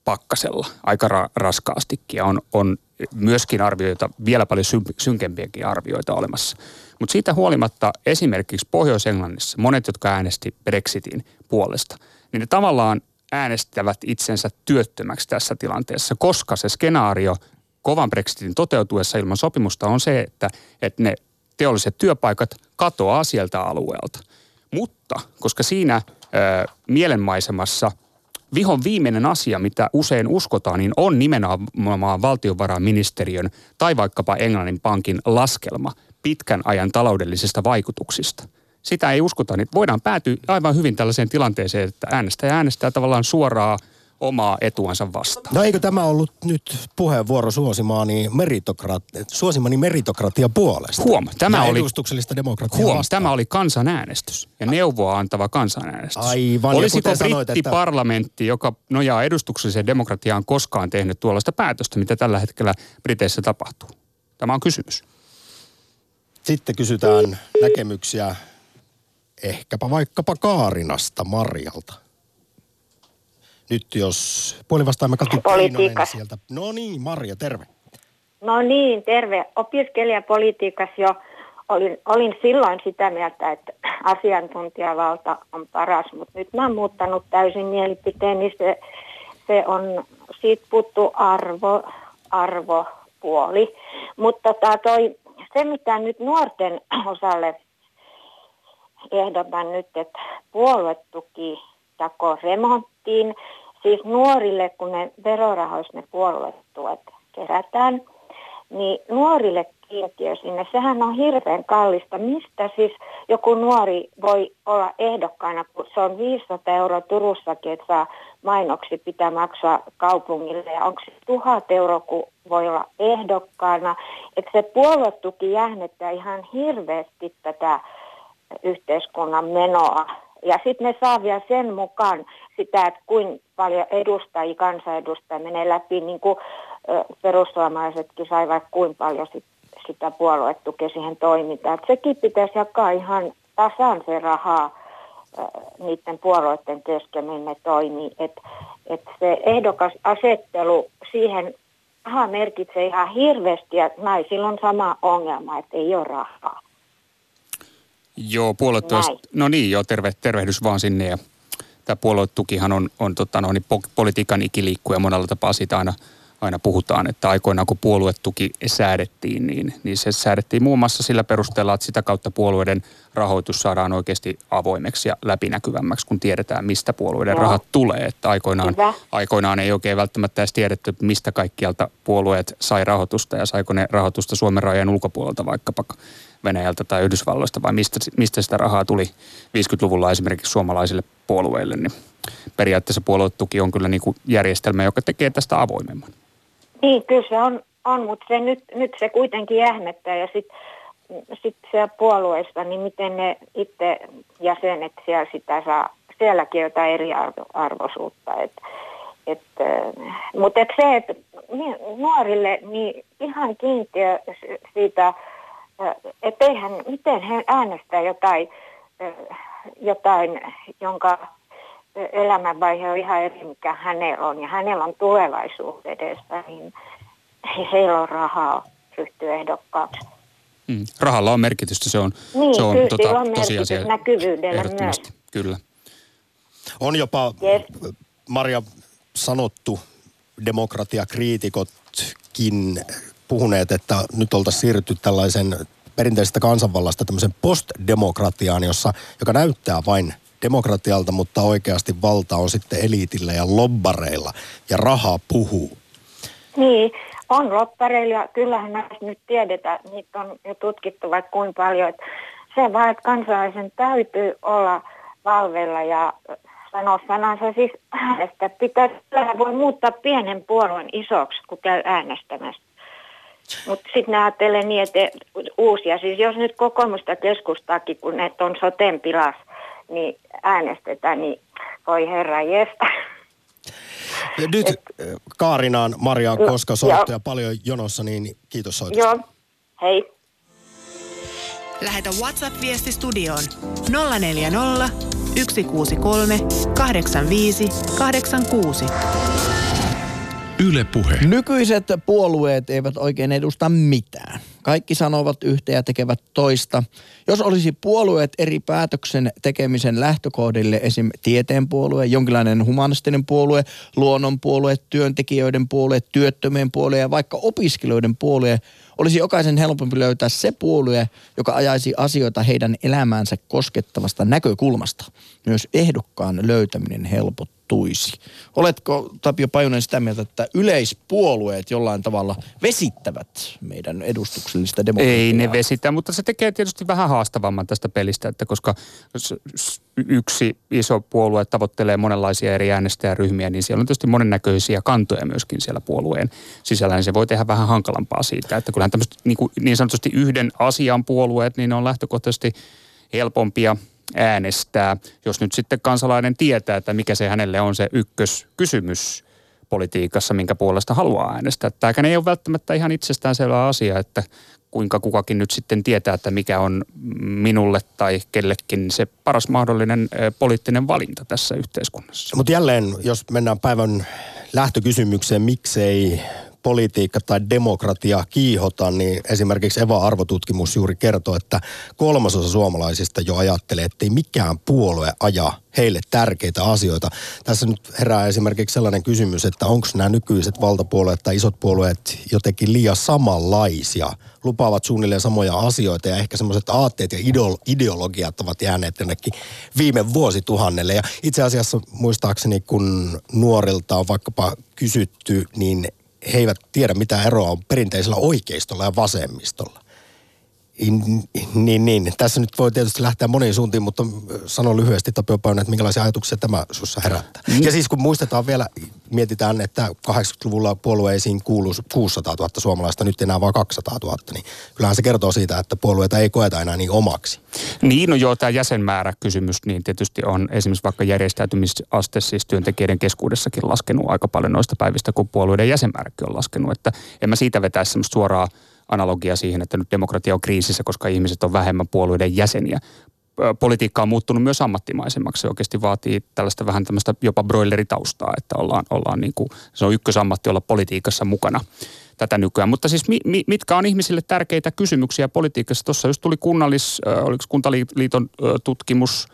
pakkasella aika ra- raskaastikin ja on, on myöskin arvioita, vielä paljon synkempiäkin arvioita olemassa. Mutta siitä huolimatta esimerkiksi Pohjois-Englannissa monet, jotka äänesti Brexitin puolesta, niin ne tavallaan äänestävät itsensä työttömäksi tässä tilanteessa, koska se skenaario kovan Brexitin toteutuessa ilman sopimusta on se, että, että ne teolliset työpaikat katoaa sieltä alueelta. Mutta koska siinä ö, mielenmaisemassa vihon viimeinen asia, mitä usein uskotaan, niin on nimenomaan valtiovarainministeriön tai vaikkapa Englannin pankin laskelma pitkän ajan taloudellisista vaikutuksista. Sitä ei uskota, niin voidaan päätyä aivan hyvin tällaiseen tilanteeseen, että äänestäjä äänestää tavallaan suoraa omaa etuansa vastaan. No eikö tämä ollut nyt puheenvuoro suosimaani, meritokrat, suosimani meritokratia puolesta? Huom, tämä ja oli, edustuksellista demokratiaa huom, vastaan. tämä oli kansanäänestys ja neuvoa antava kansanäänestys. Aivan, Olisiko sanoit, että- brittiparlamentti, joka nojaa edustukselliseen demokratiaan, koskaan tehnyt tuollaista päätöstä, mitä tällä hetkellä Briteissä tapahtuu? Tämä on kysymys. Sitten kysytään näkemyksiä ehkäpä vaikkapa Kaarinasta Marjalta. Nyt jos puolivastaamme Kati. Keinonen sieltä. No niin, Marja, terve. No niin, terve. Opiskelijapolitiikassa jo olin, olin silloin sitä mieltä, että asiantuntijavalta on paras, mutta nyt mä oon muuttanut täysin mielipiteen, niin se, se on, siitä puuttuu arvo, arvopuoli. Mutta tota toi, se, mitä nyt nuorten osalle ehdotan nyt, että puoluetuki jako remonttiin, siis nuorille, kun ne verorahoissa ne puoluetuet kerätään, niin nuorille kiintiö sinne, sehän on hirveän kallista. Mistä siis joku nuori voi olla ehdokkaana, kun se on 500 euroa Turussakin, että saa mainoksi pitää maksaa kaupungille. Ja onko se 1000 euroa, kun voi olla ehdokkaana. Että se puoluetuki jähmettää ihan hirveästi tätä yhteiskunnan menoa. Ja sitten ne saa vielä sen mukaan sitä, että kuinka paljon edustajia, kansanedustajia menee läpi, niin kuin perussuomalaisetkin sai vaikka kuinka paljon sit, sitä puoluetukea siihen toimintaan. Et sekin pitäisi jakaa ihan tasan se rahaa niiden puolueiden kesken, niin ne toimii. Että et se ehdokas asettelu siihen raha merkitsee ihan hirveästi ja naisilla on sama ongelma, että ei ole rahaa. Joo, puoluetuesta. No niin, joo, terve, tervehdys vaan sinne. Ja tämä puoluetukihan on, on tota, no, niin po- politiikan ikiliikkuja monella tapaa siitä aina, aina puhutaan, että aikoinaan kun puoluetuki säädettiin, niin, niin se säädettiin muun muassa sillä perusteella, että sitä kautta puolueiden rahoitus saadaan oikeasti avoimeksi ja läpinäkyvämmäksi, kun tiedetään, mistä puolueiden Joo. rahat tulee. Että aikoinaan, Hyvä. aikoinaan ei oikein välttämättä edes tiedetty, mistä kaikkialta puolueet sai rahoitusta ja saiko ne rahoitusta Suomen rajojen ulkopuolelta vaikkapa Venäjältä tai Yhdysvalloista vai mistä, mistä sitä rahaa tuli 50-luvulla esimerkiksi suomalaisille puolueille, niin periaatteessa puoluetuki on kyllä niin kuin järjestelmä, joka tekee tästä avoimemman. Niin, kyllä se on, on mutta se nyt, nyt se kuitenkin jähmettää ja sitten sit siellä puolueissa, niin miten ne itse jäsenet siellä sitä saa, sielläkin jotain eriarvoisuutta. Et, et, äh, mutta et se, että nuorille niin ihan kiintiö siitä, että eihän, miten he äänestää jotain, jotain jonka elämänvaihe on ihan eri, mikä hänellä on. Ja hänellä on tulevaisuus edessä, niin he- heillä on rahaa ryhtyä ehdokkaaksi. Mm. Rahalla on merkitystä, se on, Niin, se on, kyllä, tota, on tosiasia. merkitys näkyvyydellä Ehdottomasti, kyllä. On jopa, Yes. Marja, sanottu demokratiakriitikotkin puhuneet, että nyt oltaisiin siirrytty tällaisen perinteisestä kansanvallasta tämmöisen postdemokratiaan, jossa, joka näyttää vain demokratialta, mutta oikeasti valta on sitten eliitillä ja lobbareilla ja raha puhuu. Niin, on loppareilla ja kyllähän näistä nyt tiedetään, niitä on jo tutkittu vaikka kuinka paljon. Että se vaan, että kansalaisen täytyy olla valveilla ja sanoa sanansa siis äänestä. Pitää, voi muuttaa pienen puolueen isoksi, kun käy äänestämässä. Mutta sitten ne ajattelee niin, että uusia, siis jos nyt kokoomusta keskustaakin, kun ne on soten pilas, niin äänestetään, niin voi herra jestä. Ja Nyt Et- Kaarinaan Marja, No, koska soittoja joo. paljon jonossa, niin kiitos soitosta. Joo, hei. Lähetä WhatsApp-viesti studioon 040 163 85 86. Yle Puhe. Nykyiset puolueet eivät oikein edusta mitään. Kaikki sanovat yhtä ja tekevät toista. Jos olisi puolueet eri päätöksen tekemisen lähtökohdille, esim. tieteen puolue, jonkinlainen humanistinen puolue, luonnonpuolue, työntekijöiden puolue, työttömien puolue ja vaikka opiskelijoiden puolue, olisi jokaisen helpompi löytää se puolue, joka ajaisi asioita heidän elämäänsä koskettavasta näkökulmasta. Myös ehdokkaan löytäminen helpottuisi. Oletko Tapio Pajunen sitä mieltä, että yleispuolueet jollain tavalla vesittävät meidän edustuksellista demokratiaa? Ei ne vesitä, mutta se tekee tietysti vähän haastavamman tästä pelistä, että koska yksi iso puolue tavoittelee monenlaisia eri äänestäjäryhmiä, niin siellä on tietysti monennäköisiä kantoja myöskin siellä puolueen sisällä, niin se voi tehdä vähän hankalampaa siitä, että kyllähän tämmöiset niin, niin sanotusti yhden asian puolueet, niin ne on lähtökohtaisesti helpompia äänestää, jos nyt sitten kansalainen tietää, että mikä se hänelle on se ykköskysymys politiikassa, minkä puolesta haluaa äänestää. Tämäkään ei ole välttämättä ihan itsestäänselvä asia, että kuinka kukakin nyt sitten tietää, että mikä on minulle tai kellekin se paras mahdollinen poliittinen valinta tässä yhteiskunnassa. Mutta jälleen, jos mennään päivän lähtökysymykseen, miksei politiikka tai demokratia kiihota, niin esimerkiksi Eva-arvotutkimus juuri kertoo, että kolmasosa suomalaisista jo ajattelee, että ei mikään puolue aja heille tärkeitä asioita. Tässä nyt herää esimerkiksi sellainen kysymys, että onko nämä nykyiset valtapuolueet tai isot puolueet jotenkin liian samanlaisia, lupaavat suunnilleen samoja asioita ja ehkä semmoiset aatteet ja ideologiat ovat jääneet jonnekin viime vuosituhannelle. Ja itse asiassa muistaakseni, kun nuorilta on vaikkapa kysytty, niin he eivät tiedä mitä eroa on perinteisellä oikeistolla ja vasemmistolla. Niin, niin. Tässä nyt voi tietysti lähteä moniin suuntiin, mutta sano lyhyesti Tapio Paunen, että minkälaisia ajatuksia tämä sussa herättää. Mm. Ja siis kun muistetaan vielä, mietitään, että 80-luvulla puolueisiin kuuluu 600 000 suomalaista, nyt enää vain 200 000, niin kyllähän se kertoo siitä, että puolueita ei koeta enää niin omaksi. Niin, no joo, tämä jäsenmääräkysymys, niin tietysti on esimerkiksi vaikka järjestäytymisaste siis työntekijöiden keskuudessakin laskenut aika paljon noista päivistä, kun puolueiden jäsenmääräkin on laskenut, että en mä siitä vetäisi semmoista suoraa analogia siihen, että nyt demokratia on kriisissä, koska ihmiset on vähemmän puolueiden jäseniä. Politiikka on muuttunut myös ammattimaisemmaksi. Se oikeasti vaatii tällaista vähän tämmöistä jopa broileritaustaa, että ollaan, ollaan niin kuin, se on ykkösammatti olla politiikassa mukana tätä nykyään. Mutta siis mi, mi, mitkä on ihmisille tärkeitä kysymyksiä politiikassa? Tuossa just tuli kunnallis, oliko Kuntaliiton tutkimus,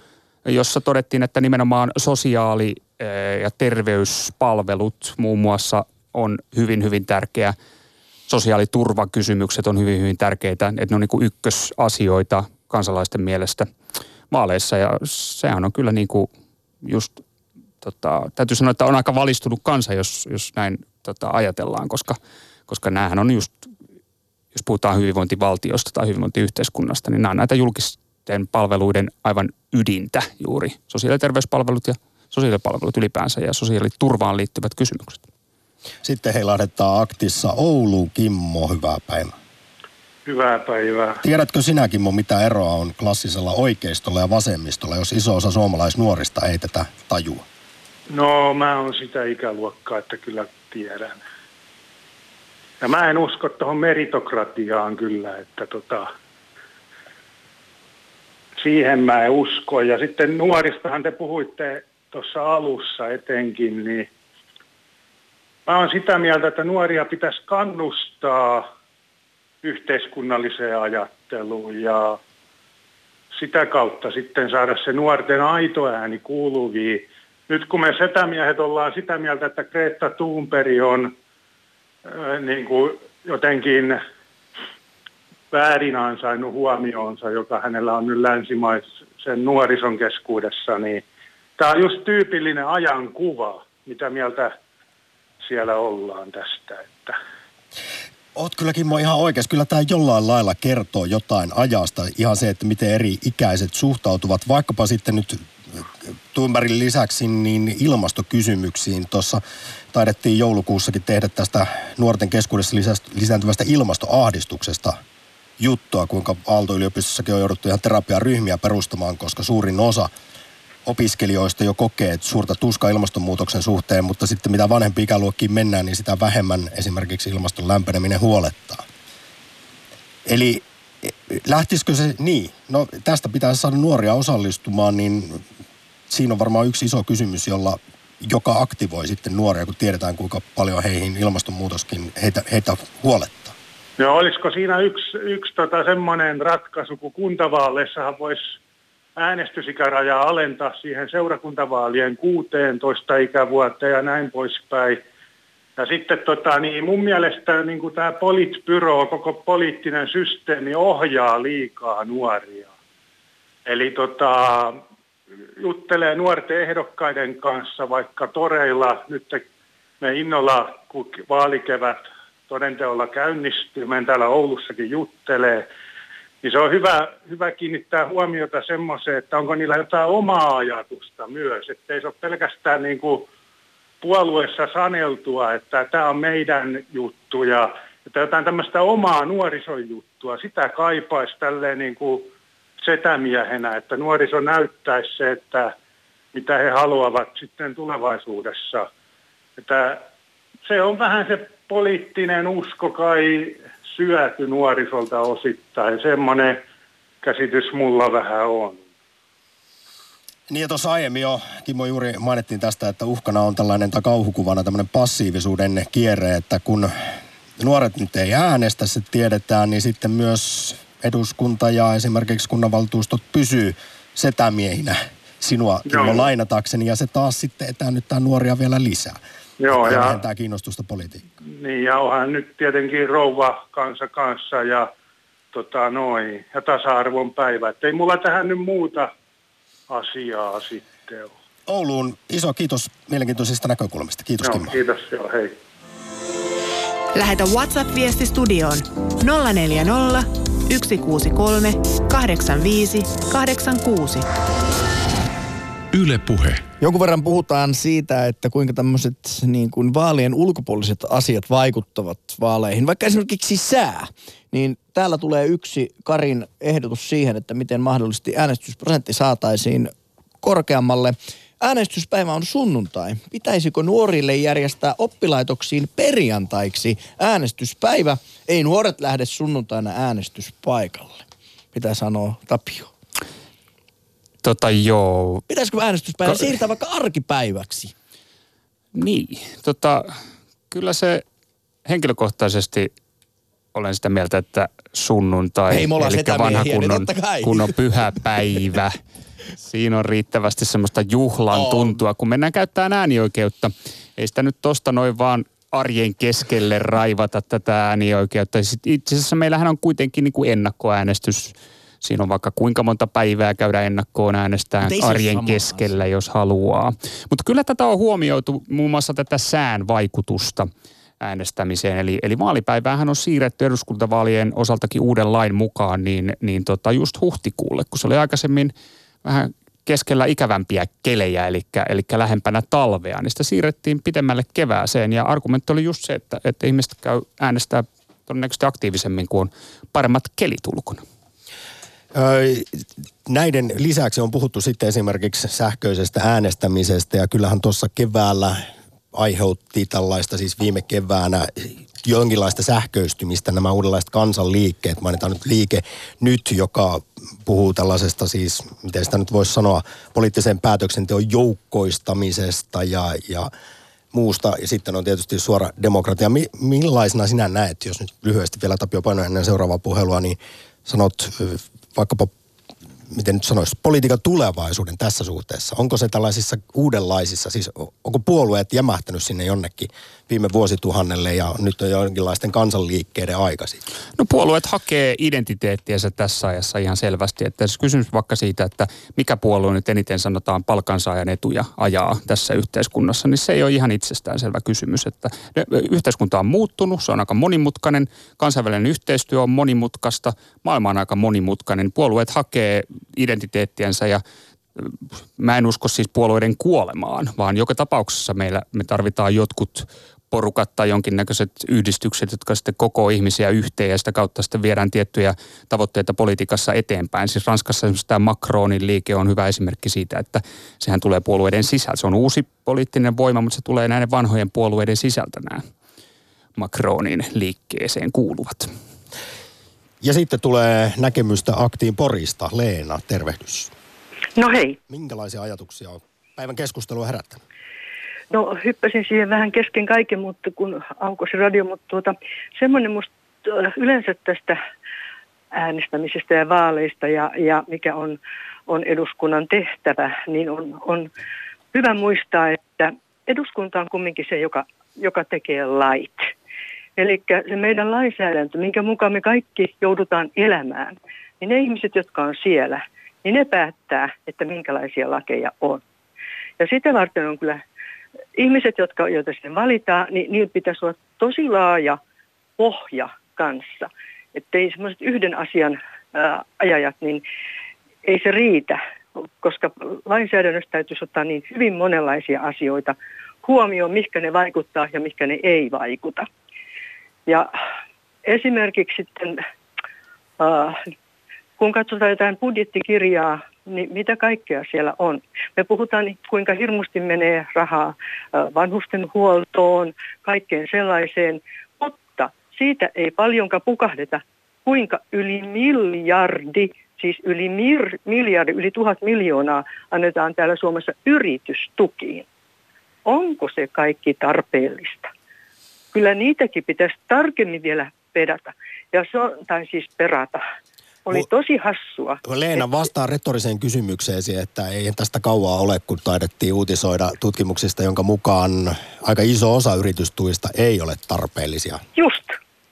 jossa todettiin, että nimenomaan sosiaali- ja terveyspalvelut muun muassa on hyvin, hyvin tärkeä sosiaaliturvakysymykset on hyvin, hyvin tärkeitä, että ne on niin kuin ykkösasioita kansalaisten mielestä vaaleissa ja sehän on kyllä niin kuin just, tota, täytyy sanoa, että on aika valistunut kansa, jos, jos näin tota, ajatellaan, koska, koska näähän on just, jos puhutaan hyvinvointivaltiosta tai hyvinvointiyhteiskunnasta, niin nämä on näitä julkisten palveluiden aivan ydintä juuri, sosiaali- ja terveyspalvelut ja sosiaalipalvelut ylipäänsä ja sosiaaliturvaan liittyvät kysymykset. Sitten heilahdetaan aktissa Oulu Kimmo, hyvää päivää. Hyvää päivää. Tiedätkö sinä Kimmo, mitä eroa on klassisella oikeistolla ja vasemmistolla, jos iso osa suomalaisnuorista ei tätä tajua? No mä oon sitä ikäluokkaa, että kyllä tiedän. Ja mä en usko tuohon meritokratiaan kyllä, että tota, siihen mä en usko. Ja sitten nuoristahan te puhuitte tuossa alussa etenkin, niin – Mä olen sitä mieltä, että nuoria pitäisi kannustaa yhteiskunnalliseen ajatteluun ja sitä kautta sitten saada se nuorten aito ääni kuuluviin. Nyt kun me setämiehet ollaan sitä mieltä, että Greta Thunberg on äh, niin kuin jotenkin väärin ansainnut huomioonsa, joka hänellä on nyt länsimaisen nuorison keskuudessa, niin tämä on just tyypillinen ajankuva, mitä mieltä siellä ollaan tästä. Että. Oot kyllä Kimmo ihan oikeassa. Kyllä tämä jollain lailla kertoo jotain ajasta. Ihan se, että miten eri ikäiset suhtautuvat vaikkapa sitten nyt Thunbergin lisäksi niin ilmastokysymyksiin. Tuossa taidettiin joulukuussakin tehdä tästä nuorten keskuudessa lisääntyvästä ilmastoahdistuksesta juttua, kuinka Aalto-yliopistossakin on jouduttu ihan terapiaryhmiä perustamaan, koska suurin osa opiskelijoista jo kokee suurta tuskaa ilmastonmuutoksen suhteen, mutta sitten mitä vanhempi ikäluokkiin mennään, niin sitä vähemmän esimerkiksi ilmaston lämpeneminen huolettaa. Eli e, lähtisikö se niin? No tästä pitää saada nuoria osallistumaan, niin siinä on varmaan yksi iso kysymys, jolla, joka aktivoi sitten nuoria, kun tiedetään kuinka paljon heihin ilmastonmuutoskin heitä, heitä huolettaa. No olisiko siinä yksi, yksi tota semmoinen ratkaisu, kun kuntavaaleissahan voisi äänestysikärajaa alentaa siihen seurakuntavaalien 16 ikävuotta ja näin poispäin. Ja sitten tota, niin mun mielestä niin kuin tämä politbyro, koko poliittinen systeemi ohjaa liikaa nuoria. Eli tota, juttelee nuorten ehdokkaiden kanssa vaikka toreilla, nyt me innolla, kun vaalikevät todenteolla käynnistyy, me täällä Oulussakin juttelee, niin se on hyvä, hyvä kiinnittää huomiota semmoiseen, että onko niillä jotain omaa ajatusta myös, että ei se ole pelkästään niin kuin puolueessa saneltua, että tämä on meidän juttu ja että jotain tämmöistä omaa nuorison juttua, sitä kaipaisi tälleen niin kuin setämiehenä, että nuoriso näyttäisi se, että mitä he haluavat sitten tulevaisuudessa. Että se on vähän se poliittinen usko kai syöty nuorisolta osittain. Semmoinen käsitys mulla vähän on. Niin ja tuossa aiemmin jo, Kimmo juuri mainittiin tästä, että uhkana on tällainen tai kauhukuvana tämmöinen passiivisuuden kierre, että kun nuoret nyt ei äänestä, se tiedetään, niin sitten myös eduskunta ja esimerkiksi kunnanvaltuustot pysyy setämiehinä sinua Kimmo lainatakseni ja se taas sitten etäännyttää nuoria vielä lisää. Joo, ja, vähentää kiinnostusta politiikkaan. Niin, ja onhan nyt tietenkin rouva kanssa kanssa ja, tota, noin, ja tasa-arvon päivä. Et ei mulla tähän nyt muuta asiaa sitten ole. Ouluun iso kiitos mielenkiintoisista näkökulmista. Kiitos joo, Kimmo. Kiitos, joo, hei. Lähetä WhatsApp-viesti studioon 040 163 85 86. Yle Puhe. Jonkun verran puhutaan siitä, että kuinka tämmöiset niin kuin vaalien ulkopuoliset asiat vaikuttavat vaaleihin. Vaikka esimerkiksi sää, niin täällä tulee yksi Karin ehdotus siihen, että miten mahdollisesti äänestysprosentti saataisiin korkeammalle. Äänestyspäivä on sunnuntai. Pitäisikö nuorille järjestää oppilaitoksiin perjantaiksi äänestyspäivä? Ei nuoret lähde sunnuntaina äänestyspaikalle. Mitä sanoo Tapio? Tota joo. Pitäisikö äänestyspäivä Ka- siirtää vaikka arkipäiväksi? Niin, tota, kyllä se henkilökohtaisesti olen sitä mieltä, että sunnuntai, Hei, eli vanha niin kunnon, <laughs> kunnon pyhäpäivä. Siinä on riittävästi semmoista juhlan tuntua, kun mennään käyttämään äänioikeutta. Ei sitä nyt tosta noin vaan arjen keskelle raivata tätä äänioikeutta. Itse asiassa meillähän on kuitenkin niin kuin ennakkoäänestys Siinä on vaikka kuinka monta päivää käydä ennakkoon äänestään arjen keskellä, asia. jos haluaa. Mutta kyllä tätä on huomioitu muun muassa tätä sään vaikutusta äänestämiseen. Eli, eli vaalipäivähän on siirretty eduskuntavaalien osaltakin uuden lain mukaan niin, niin tota just huhtikuulle, kun se oli aikaisemmin vähän keskellä ikävämpiä kelejä, eli, eli lähempänä talvea, niin sitä siirrettiin pidemmälle kevääseen. Ja argumentti oli just se, että, että ihmiset käy äänestää todennäköisesti aktiivisemmin, kuin on paremmat kelit ulkona. Näiden lisäksi on puhuttu sitten esimerkiksi sähköisestä äänestämisestä ja kyllähän tuossa keväällä aiheutti tällaista siis viime keväänä jonkinlaista sähköistymistä, nämä uudenlaiset kansanliikkeet. Mainitaan nyt liike nyt, joka puhuu tällaisesta siis, miten sitä nyt voisi sanoa, poliittisen päätöksenteon joukkoistamisesta ja, ja muusta. Ja sitten on tietysti suora demokratia. Mi- millaisena sinä näet, jos nyt lyhyesti vielä Tapio Paino ennen seuraavaa puhelua, niin sanot vaikkapa miten nyt sanoisi, politiikan tulevaisuuden tässä suhteessa? Onko se tällaisissa uudenlaisissa, siis onko puolueet jämähtänyt sinne jonnekin viime vuosituhannelle ja nyt on jonkinlaisten kansanliikkeiden aika No puolueet hakee identiteettiänsä tässä ajassa ihan selvästi. Että jos kysymys vaikka siitä, että mikä puolue nyt eniten sanotaan palkansaajan etuja ajaa tässä yhteiskunnassa, niin se ei ole ihan itsestäänselvä kysymys. Että yhteiskunta on muuttunut, se on aika monimutkainen, kansainvälinen yhteistyö on monimutkaista, maailma on aika monimutkainen. Puolueet hakee identiteettiänsä ja mä en usko siis puolueiden kuolemaan, vaan joka tapauksessa meillä me tarvitaan jotkut porukat tai jonkinnäköiset yhdistykset, jotka sitten koko ihmisiä yhteen ja sitä kautta sitten viedään tiettyjä tavoitteita politiikassa eteenpäin. Siis Ranskassa esimerkiksi tämä Macronin liike on hyvä esimerkki siitä, että sehän tulee puolueiden sisältä. Se on uusi poliittinen voima, mutta se tulee näiden vanhojen puolueiden sisältä nämä Macronin liikkeeseen kuuluvat. Ja sitten tulee näkemystä Aktiin Porista. Leena, tervehdys. No hei. Minkälaisia ajatuksia on päivän keskustelua herättänyt? No hyppäsin siihen vähän kesken kaiken, mutta kun aukosi radio, mutta tuota, semmoinen musta äh, yleensä tästä äänestämisestä ja vaaleista ja, ja mikä on, on eduskunnan tehtävä, niin on, on hyvä muistaa, että eduskunta on kumminkin se, joka, joka tekee lait. Eli se meidän lainsäädäntö, minkä mukaan me kaikki joudutaan elämään, niin ne ihmiset, jotka on siellä, niin ne päättää, että minkälaisia lakeja on. Ja sitä varten on kyllä ihmiset, jotka, joita sitten valitaan, niin niillä pitäisi olla tosi laaja pohja kanssa. Että ei semmoiset yhden asian ää, ajajat, niin ei se riitä, koska lainsäädännössä täytyisi ottaa niin hyvin monenlaisia asioita huomioon, mikä ne vaikuttaa ja mikä ne ei vaikuta. Ja esimerkiksi sitten, äh, kun katsotaan jotain budjettikirjaa, niin mitä kaikkea siellä on. Me puhutaan, kuinka hirmusti menee rahaa äh, vanhusten huoltoon, kaikkeen sellaiseen, mutta siitä ei paljonkaan pukahdeta, kuinka yli miljardi, siis yli mir, miljardi, yli tuhat miljoonaa annetaan täällä Suomessa yritystukiin. Onko se kaikki tarpeellista? Kyllä niitäkin pitäisi tarkemmin vielä pedata, ja se on, tai siis perata. Oli tosi hassua. Leena vastaa retoriseen kysymykseesi, että ei tästä kauaa ole, kun taidettiin uutisoida tutkimuksista, jonka mukaan aika iso osa yritystuista ei ole tarpeellisia. Just.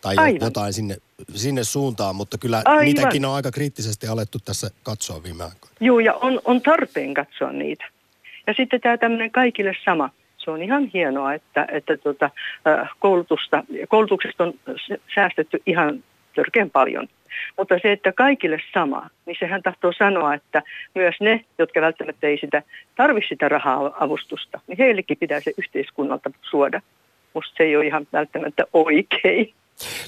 Tai Aivan. jotain sinne, sinne suuntaan, mutta kyllä Aivan. niitäkin on aika kriittisesti alettu tässä katsoa viime aikoina. Joo, ja on, on tarpeen katsoa niitä. Ja sitten tämä tämmöinen kaikille sama. Se on ihan hienoa, että, että tuota, koulutusta, koulutuksesta on säästetty ihan törkeän paljon. Mutta se, että kaikille sama, niin sehän tahtoo sanoa, että myös ne, jotka välttämättä ei sitä tarvitse sitä rahaa-avustusta, niin heillekin pitää se yhteiskunnalta suoda. Musta se ei ole ihan välttämättä oikein.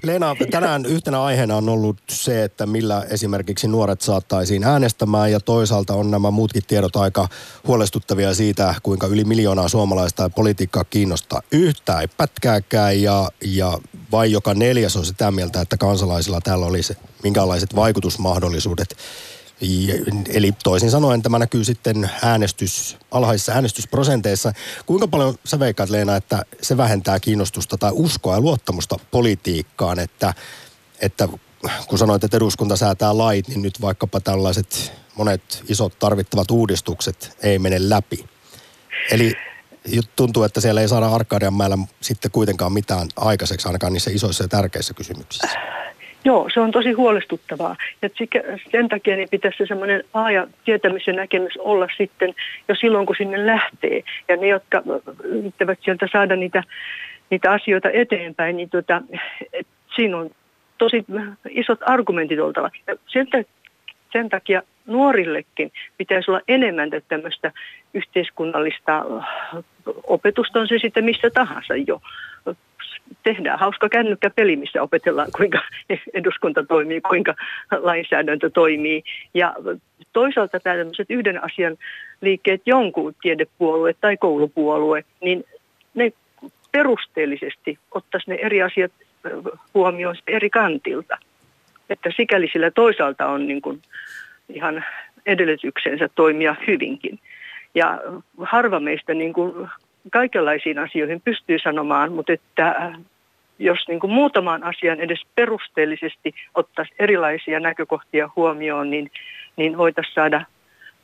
Leena, tänään yhtenä aiheena on ollut se, että millä esimerkiksi nuoret saattaisiin äänestämään ja toisaalta on nämä muutkin tiedot aika huolestuttavia siitä, kuinka yli miljoonaa suomalaista politiikkaa kiinnostaa yhtään, ei pätkääkään ja, ja vai joka neljäs on sitä mieltä, että kansalaisilla täällä olisi minkälaiset vaikutusmahdollisuudet Eli toisin sanoen tämä näkyy sitten äänestys, alhaisissa äänestysprosenteissa. Kuinka paljon sä veikkaat Leena, että se vähentää kiinnostusta tai uskoa ja luottamusta politiikkaan, että, että kun sanoit, että eduskunta säätää lait, niin nyt vaikkapa tällaiset monet isot tarvittavat uudistukset ei mene läpi. Eli tuntuu, että siellä ei saada Arkadianmäellä sitten kuitenkaan mitään aikaiseksi ainakaan niissä isoissa ja tärkeissä kysymyksissä. Joo, se on tosi huolestuttavaa. Ja sen takia niin pitäisi se semmoinen laaja tietämisen näkemys olla sitten jo silloin, kun sinne lähtee. Ja ne, jotka yrittävät sieltä saada niitä, niitä asioita eteenpäin, niin tota, et siinä on tosi isot argumentit oltava. Ja sen, sen takia nuorillekin pitäisi olla enemmän tämmöistä yhteiskunnallista opetusta, on se sitten missä tahansa jo tehdään hauska kännykkäpeli, missä opetellaan, kuinka eduskunta toimii, kuinka lainsäädäntö toimii. Ja toisaalta tämmöiset yhden asian liikkeet, jonkun tiedepuolue tai koulupuolue, niin ne perusteellisesti ottaisi ne eri asiat huomioon eri kantilta. Että sikäli sillä toisaalta on niin kuin ihan edellytyksensä toimia hyvinkin. Ja harva meistä niin kuin kaikenlaisiin asioihin pystyy sanomaan, mutta että äh, jos niin kuin muutamaan asian edes perusteellisesti ottaisi erilaisia näkökohtia huomioon, niin, niin voitaisiin saada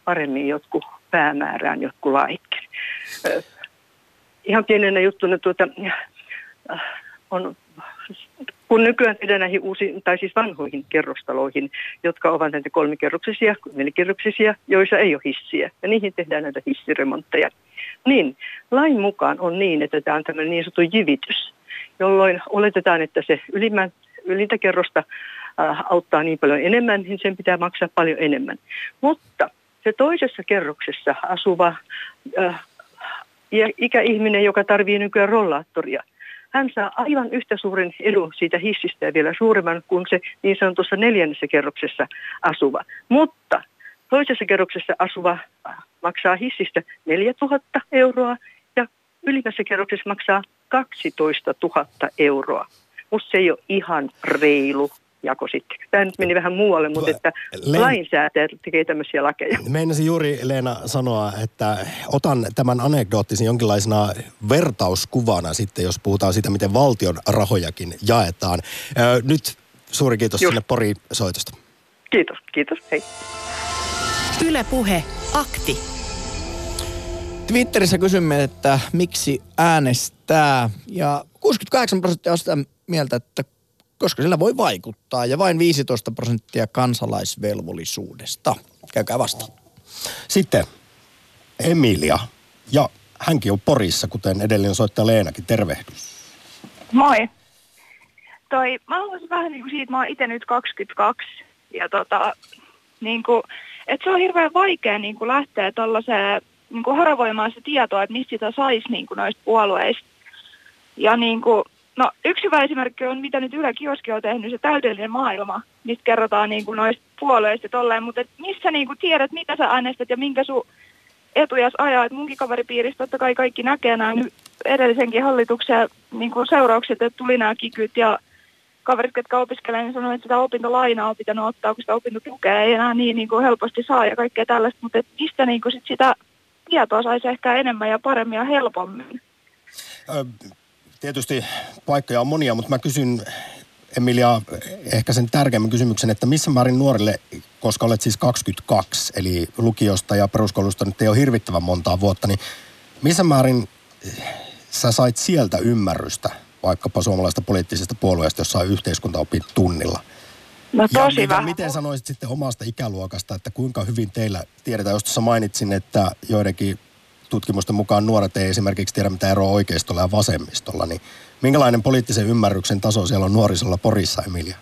paremmin jotkut päämäärään jotkut laikke. Äh, ihan pienenä juttuna tuota, äh, on kun nykyään tehdään näihin uusiin, tai siis vanhoihin kerrostaloihin, jotka ovat näitä kolmikerroksisia, nelikerroksisia, joissa ei ole hissiä, ja niihin tehdään näitä hissiremontteja, niin lain mukaan on niin, että tämä on tämmöinen niin sanottu jivitys, jolloin oletetaan, että se ylimmän, ylintä kerrosta äh, auttaa niin paljon enemmän, niin sen pitää maksaa paljon enemmän. Mutta se toisessa kerroksessa asuva äh, ikäihminen, joka tarvitsee nykyään rollaattoria – hän saa aivan yhtä suuren edun siitä hissistä ja vielä suuremman kuin se niin sanotussa neljännessä kerroksessa asuva. Mutta toisessa kerroksessa asuva maksaa hissistä 4000 euroa ja ylimmässä kerroksessa maksaa 12 000 euroa. Musta se ei ole ihan reilu jako sitten. Tämä nyt meni vähän muualle, mutta että Len... lainsäätäjät tekee tämmöisiä lakeja. Meinasin juuri Leena sanoa, että otan tämän anekdoottisen jonkinlaisena vertauskuvana sitten, jos puhutaan siitä, miten valtion rahojakin jaetaan. Nyt suuri kiitos Just. sinne Pori soitosta. Kiitos, kiitos, hei. Yle Puhe, akti. Twitterissä kysymme, että miksi äänestää. Ja 68 prosenttia on sitä mieltä, että koska sillä voi vaikuttaa ja vain 15 prosenttia kansalaisvelvollisuudesta. Käykää vastaan. Sitten Emilia, ja hänkin on Porissa, kuten edellinen soittaja Leenakin. Tervehdys. Moi. Toi, mä haluaisin vähän niin kuin siitä, mä oon itse nyt 22 Ja tota, niin kuin, että se on hirveän vaikea niin kuin lähteä tuollaiseen niin kuin haravoimaan se tietoa, että mistä sitä saisi niin kuin noista puolueista. Ja niin kuin, no, yksi hyvä esimerkki on, mitä nyt Yle Kioski on tehnyt, se täydellinen maailma, mistä kerrotaan niin kuin noista puolueista tolleen, mutta et missä niin kuin tiedät, mitä sä äänestät ja minkä sun etujas ajaa. Et munkin kaveripiiristä totta kai kaikki näkee nämä edellisenkin hallituksen niin kuin seuraukset, että tuli nämä kikyt ja kaverit, jotka opiskelevat, niin sanoivat, että sitä opintolainaa on pitänyt ottaa, kun sitä opintotukea ei enää niin, niin kuin helposti saa ja kaikkea tällaista, mutta et mistä niin kuin sit sitä tietoa saisi ehkä enemmän ja paremmin ja helpommin? Tietysti paikkoja on monia, mutta mä kysyn Emilia ehkä sen tärkeimmän kysymyksen, että missä määrin nuorille, koska olet siis 22, eli lukiosta ja peruskoulusta nyt ei ole hirvittävän montaa vuotta, niin missä määrin sä sait sieltä ymmärrystä vaikkapa suomalaista poliittisesta puolueesta jossain yhteiskuntaopin tunnilla? No tosi ja vähän. Miten sanoisit sitten omasta ikäluokasta, että kuinka hyvin teillä tiedetään, jos tuossa mainitsin, että joidenkin tutkimusten mukaan nuoret ei esimerkiksi tiedä mitä eroa oikeistolla ja vasemmistolla, niin minkälainen poliittisen ymmärryksen taso siellä on nuorisolla Porissa, Emilia?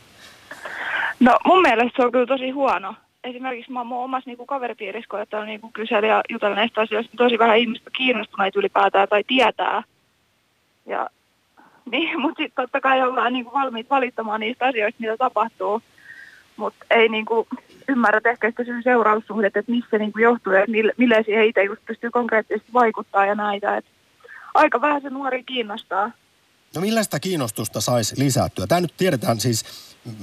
No mun mielestä se on kyllä tosi huono. Esimerkiksi mä oon mun omassa niinku kaveripiirissä koettanut niinku kysellä ja jutella näistä asioista. Tosi vähän ihmistä kiinnostuneita ylipäätään tai tietää. Ja, <laughs> niin, mutta sitten totta kai ollaan niinku valmiit valittamaan niistä asioista, mitä tapahtuu. Mutta ei niinku ymmärrä ehkä sitä syyn seuraussuhdet, että missä niinku johtuu ja mille, mille siihen itse just pystyy konkreettisesti vaikuttaa ja näitä. Et aika vähän se nuori kiinnostaa. No millaista kiinnostusta saisi lisättyä? Tämä nyt tiedetään siis,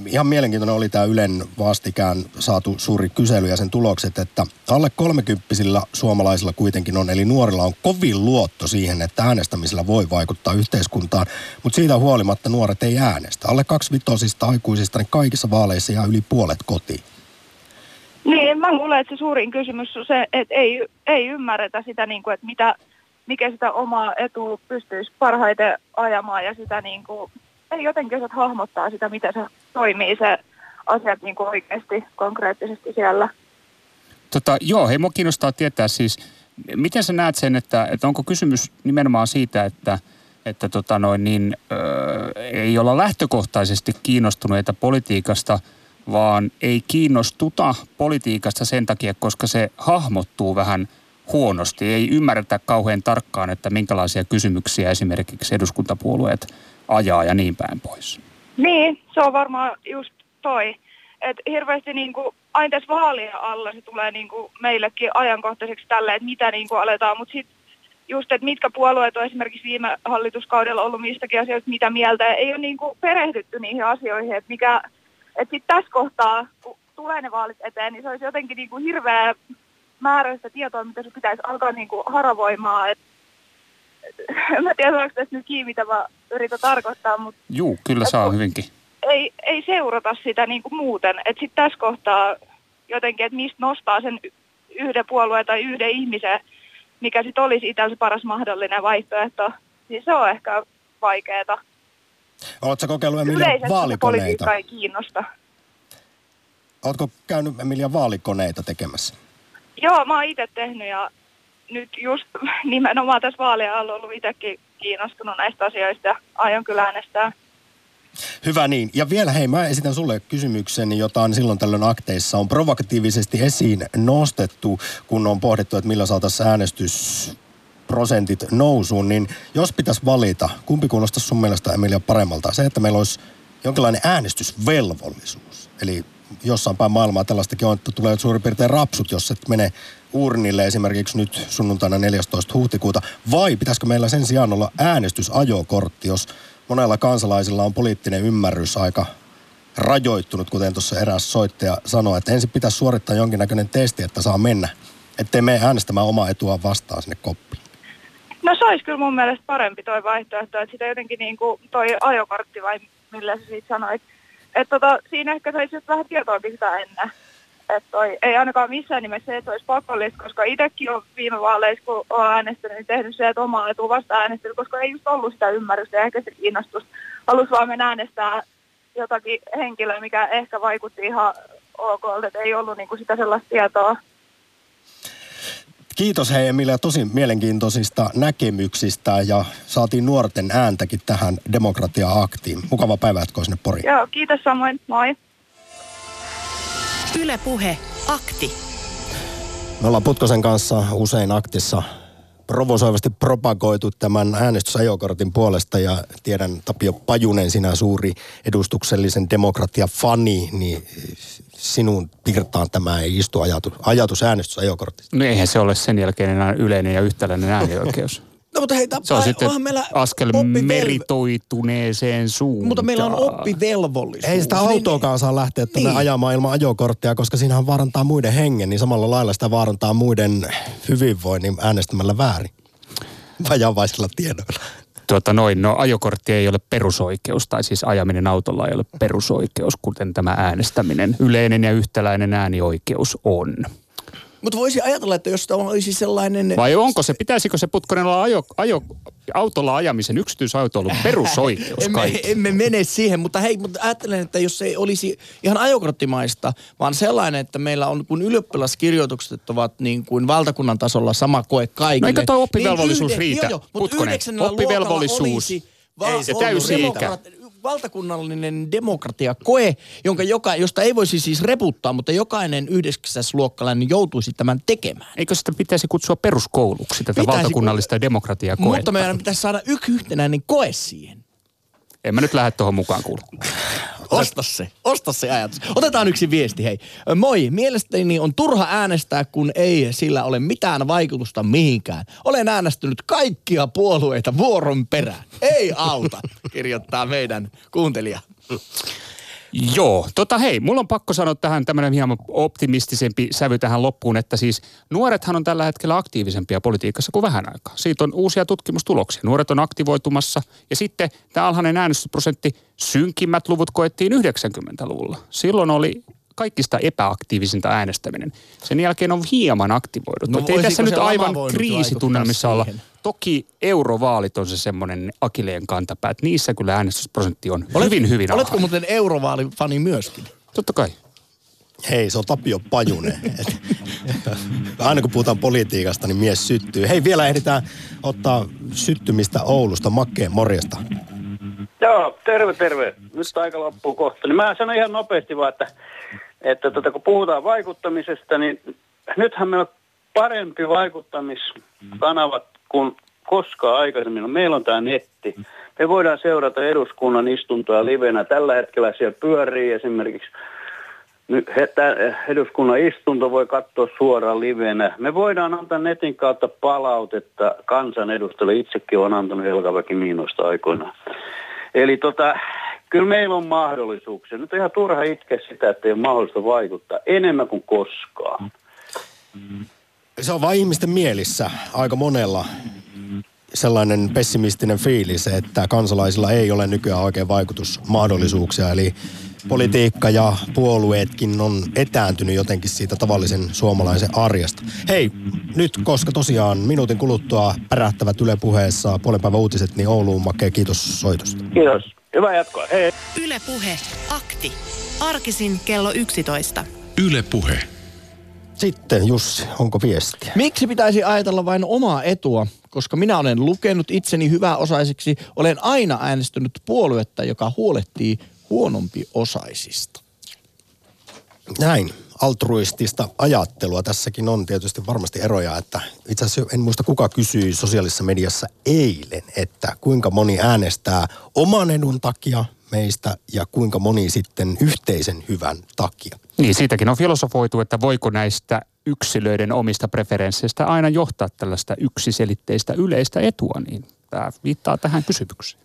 ihan mielenkiintoinen oli tämä Ylen vastikään saatu suuri kysely ja sen tulokset, että alle kolmekymppisillä suomalaisilla kuitenkin on, eli nuorilla on kovin luotto siihen, että äänestämisellä voi vaikuttaa yhteiskuntaan, mutta siitä huolimatta nuoret ei äänestä. Alle kaksivitosista aikuisista niin kaikissa vaaleissa jää yli puolet kotiin. Niin, mä luulen, että se suurin kysymys on se, että ei, ei ymmärretä sitä, niin kuin, että mitä, mikä sitä omaa etua pystyisi parhaiten ajamaan ja sitä niin kuin, ei jotenkin osaa hahmottaa sitä, miten se toimii se asiat niin kuin oikeasti konkreettisesti siellä. Tota, joo, hei, mua kiinnostaa tietää siis, miten sä näet sen, että, että onko kysymys nimenomaan siitä, että, että tota noin, niin, ö, ei olla lähtökohtaisesti kiinnostuneita politiikasta, vaan ei kiinnostuta politiikasta sen takia, koska se hahmottuu vähän huonosti. Ei ymmärretä kauhean tarkkaan, että minkälaisia kysymyksiä esimerkiksi eduskuntapuolueet ajaa ja niin päin pois. Niin, se on varmaan just toi. Et hirveästi niinku, aina tässä vaalien alla se tulee niinku meillekin ajankohtaiseksi tälle, että mitä niinku aletaan, mutta sitten just, että mitkä puolueet on esimerkiksi viime hallituskaudella ollut mistäkin asioista mitä mieltä, ei ole niinku perehdytty niihin asioihin, että mikä, että sitten tässä kohtaa, kun tulee ne vaalit eteen, niin se olisi jotenkin niinku hirveä määräistä tietoa, mitä se pitäisi alkaa niinku haravoimaan, että <laughs> mä tiedän, onko tässä nyt kiinni, mitä mä yritän tarkoittaa, mutta Juu, kyllä saa hyvinkin. ei, ei seurata sitä niin kuin muuten. Että sitten tässä kohtaa jotenkin, että mistä nostaa sen yhden puolueen tai yhden ihmisen, mikä sitten olisi itsellä se paras mahdollinen vaihtoehto, niin se on ehkä vaikeeta. Oletko kokeillut Emilia vaalikoneita? politiikka ei kiinnosta. Oletko käynyt Emilia vaalikoneita tekemässä? Joo, mä oon itse tehnyt ja nyt just <laughs> nimenomaan tässä vaalien alla ollut itsekin kiinnostunut näistä asioista ja aion kyllä äänestää. Hyvä niin. Ja vielä hei, mä esitän sulle kysymyksen, jota on silloin tällöin akteissa on provokatiivisesti esiin nostettu, kun on pohdittu, että millä saataisiin äänestysprosentit nousuun, niin jos pitäisi valita, kumpi kuulostaisi sun mielestä Emilia paremmalta? Se, että meillä olisi jonkinlainen äänestysvelvollisuus. Eli jossain päin maailmaa tällaistakin on, että tulee suurin piirtein rapsut, jos et mene urnille esimerkiksi nyt sunnuntaina 14. huhtikuuta. Vai pitäisikö meillä sen sijaan olla äänestysajokortti, jos monella kansalaisilla on poliittinen ymmärrys aika rajoittunut, kuten tuossa eräs soittaja sanoi, että ensin pitäisi suorittaa jonkinnäköinen testi, että saa mennä, ettei mene äänestämään omaa etua vastaan sinne koppiin. No se olisi kyllä mun mielestä parempi toi vaihtoehto, että sitä jotenkin niin kuin toi ajokortti vai millä sä siitä sanoit. Että tota, siinä ehkä saisi vähän tietoakin sitä ennen. Että toi ei ainakaan missään nimessä se, että olisi pakollista, koska itsekin on viime vaaleissa, kun olen äänestänyt, niin tehnyt se, että omaa etua vasta äänestänyt, koska ei just ollut sitä ymmärrystä ja ehkä se kiinnostusta. Halusi vaan mennä äänestää jotakin henkilöä, mikä ehkä vaikutti ihan ok, että ei ollut niinku sitä sellaista tietoa. Kiitos hei Emilia tosi mielenkiintoisista näkemyksistä ja saatiin nuorten ääntäkin tähän demokratia-aktiin. Mukava päivä jatkoa sinne Poriin. Joo, kiitos samoin. Moi. Ylepuhe akti. Me ollaan Putkosen kanssa usein aktissa provosoivasti propagoitu tämän äänestysajokortin puolesta ja tiedän Tapio Pajunen, sinä suuri edustuksellisen demokratia-fani, niin sinun pirtaan tämä ei istu ajatus, ajatus äänestysajokortista. No eihän se ole sen jälkeen enää yleinen ja yhtäläinen äänioikeus. <laughs> No mutta hei, Se on ai, sitten meillä askel oppivel- meritoituneeseen suuntaan. Mutta meillä on oppivelvollisuus. Ei sitä Niin- autoakaan saa lähteä tuonne Niin. ajamaan ilman ajokorttia, koska siinähän vaarantaa muiden hengen, niin samalla lailla sitä vaarantaa muiden hyvinvoinnin äänestämällä väärin. Vajavaisilla tiedoilla. Tuota noin, no ajokortti ei ole perusoikeus, tai siis ajaminen autolla ei ole perusoikeus, kuten tämä äänestäminen. Yleinen ja yhtäläinen äänioikeus on. Mutta voisi ajatella, että jos tämä olisi sellainen... Vai onko se, pitäisikö se Putkonen olla ajo, ajo, autolla ajamisen yksityisautoilun perusoikeus <laughs> emme, kaikki? emme mene siihen, mutta hei, mutta ajattelen, että jos se ei olisi ihan ajokorttimaista, vaan sellainen, että meillä on, kun ylioppilaskirjoitukset ovat niin kuin valtakunnan tasolla sama koe kaikille. No eikö toi oppivelvollisuus niin riitä, Joo, joo, mutta Putkonen? Oppivelvollisuus. olisi va- Ei se ollut täysi-ikä. Valtakunnallinen demokratiakoe, jonka joka, josta ei voisi siis reputtaa, mutta jokainen yhdeksäsluokkalainen joutuisi tämän tekemään. Eikö sitä pitäisi kutsua peruskouluksi, tätä Pitäisi, valtakunnallista demokratiakoetta? Mutta meidän pitäisi saada yksi yhtenäinen koe siihen. En mä nyt lähde tuohon mukaan kuule. Osta se, osta se ajatus. Otetaan yksi viesti, hei. Moi, mielestäni on turha äänestää, kun ei sillä ole mitään vaikutusta mihinkään. Olen äänestynyt kaikkia puolueita vuoron perään. Ei auta, <laughs> kirjoittaa meidän kuuntelija. Joo, tota hei, mulla on pakko sanoa tähän tämmöinen hieman optimistisempi sävy tähän loppuun, että siis nuorethan on tällä hetkellä aktiivisempia politiikassa kuin vähän aikaa. Siitä on uusia tutkimustuloksia. Nuoret on aktivoitumassa ja sitten tämä alhainen äänestysprosentti, synkimmät luvut koettiin 90-luvulla. Silloin oli kaikista epäaktiivisinta äänestäminen. Sen jälkeen on hieman aktivoiduttu. No ei tässä nyt aivan kriisitunnelmissa olla. Toki eurovaalit on se semmoinen akileen kantapää, että niissä kyllä äänestysprosentti on hyvin, hyvin Oletko alhainen. muuten eurovaalifani myöskin? Totta kai. Hei, se on Tapio Pajunen. Et- Aina kun puhutaan politiikasta, niin mies syttyy. Hei, vielä ehditään ottaa syttymistä Oulusta. Makkeen, morjesta. Joo, terve, terve. Nyt aika loppuu kohta. Niin mä sanon ihan nopeasti vaan, että, että tota, kun puhutaan vaikuttamisesta, niin nythän meillä on parempi vaikuttamiskanavat kuin koskaan aikaisemmin. No, Meillä on tämä netti. Me voidaan seurata eduskunnan istuntoa livenä. Tällä hetkellä siellä pyörii esimerkiksi nyt eduskunnan istunto voi katsoa suoraan livenä. Me voidaan antaa netin kautta palautetta kansanedustajille. Itsekin on antanut Helkaväki Miinosta aikoinaan. Eli tota, kyllä meillä on mahdollisuuksia. Nyt on ihan turha itkeä sitä, että ei ole mahdollista vaikuttaa enemmän kuin koskaan. Se on vain ihmisten mielissä aika monella sellainen pessimistinen fiilis, että kansalaisilla ei ole nykyään oikein vaikutusmahdollisuuksia. Eli politiikka ja puolueetkin on etääntynyt jotenkin siitä tavallisen suomalaisen arjesta. Hei, nyt koska tosiaan minuutin kuluttua pärähtävät Yle puheessa puolen päivän uutiset, niin Ouluun Makkeen kiitos soitosta. Kiitos. Hyvää jatkoa. Hei. Ylepuhe akti. Arkisin kello 11. Yle Puhe. Sitten Jussi, onko viestiä? Miksi pitäisi ajatella vain omaa etua? Koska minä olen lukenut itseni hyväosaiseksi, olen aina äänestänyt puoluetta, joka huolehtii huonompi osaisista. Näin, altruistista ajattelua. Tässäkin on tietysti varmasti eroja, että itse asiassa en muista kuka kysyi sosiaalisessa mediassa eilen, että kuinka moni äänestää oman edun takia meistä ja kuinka moni sitten yhteisen hyvän takia. Niin, siitäkin on filosofoitu, että voiko näistä yksilöiden omista preferensseistä aina johtaa tällaista yksiselitteistä yleistä etua, niin tämä viittaa tähän kysymykseen.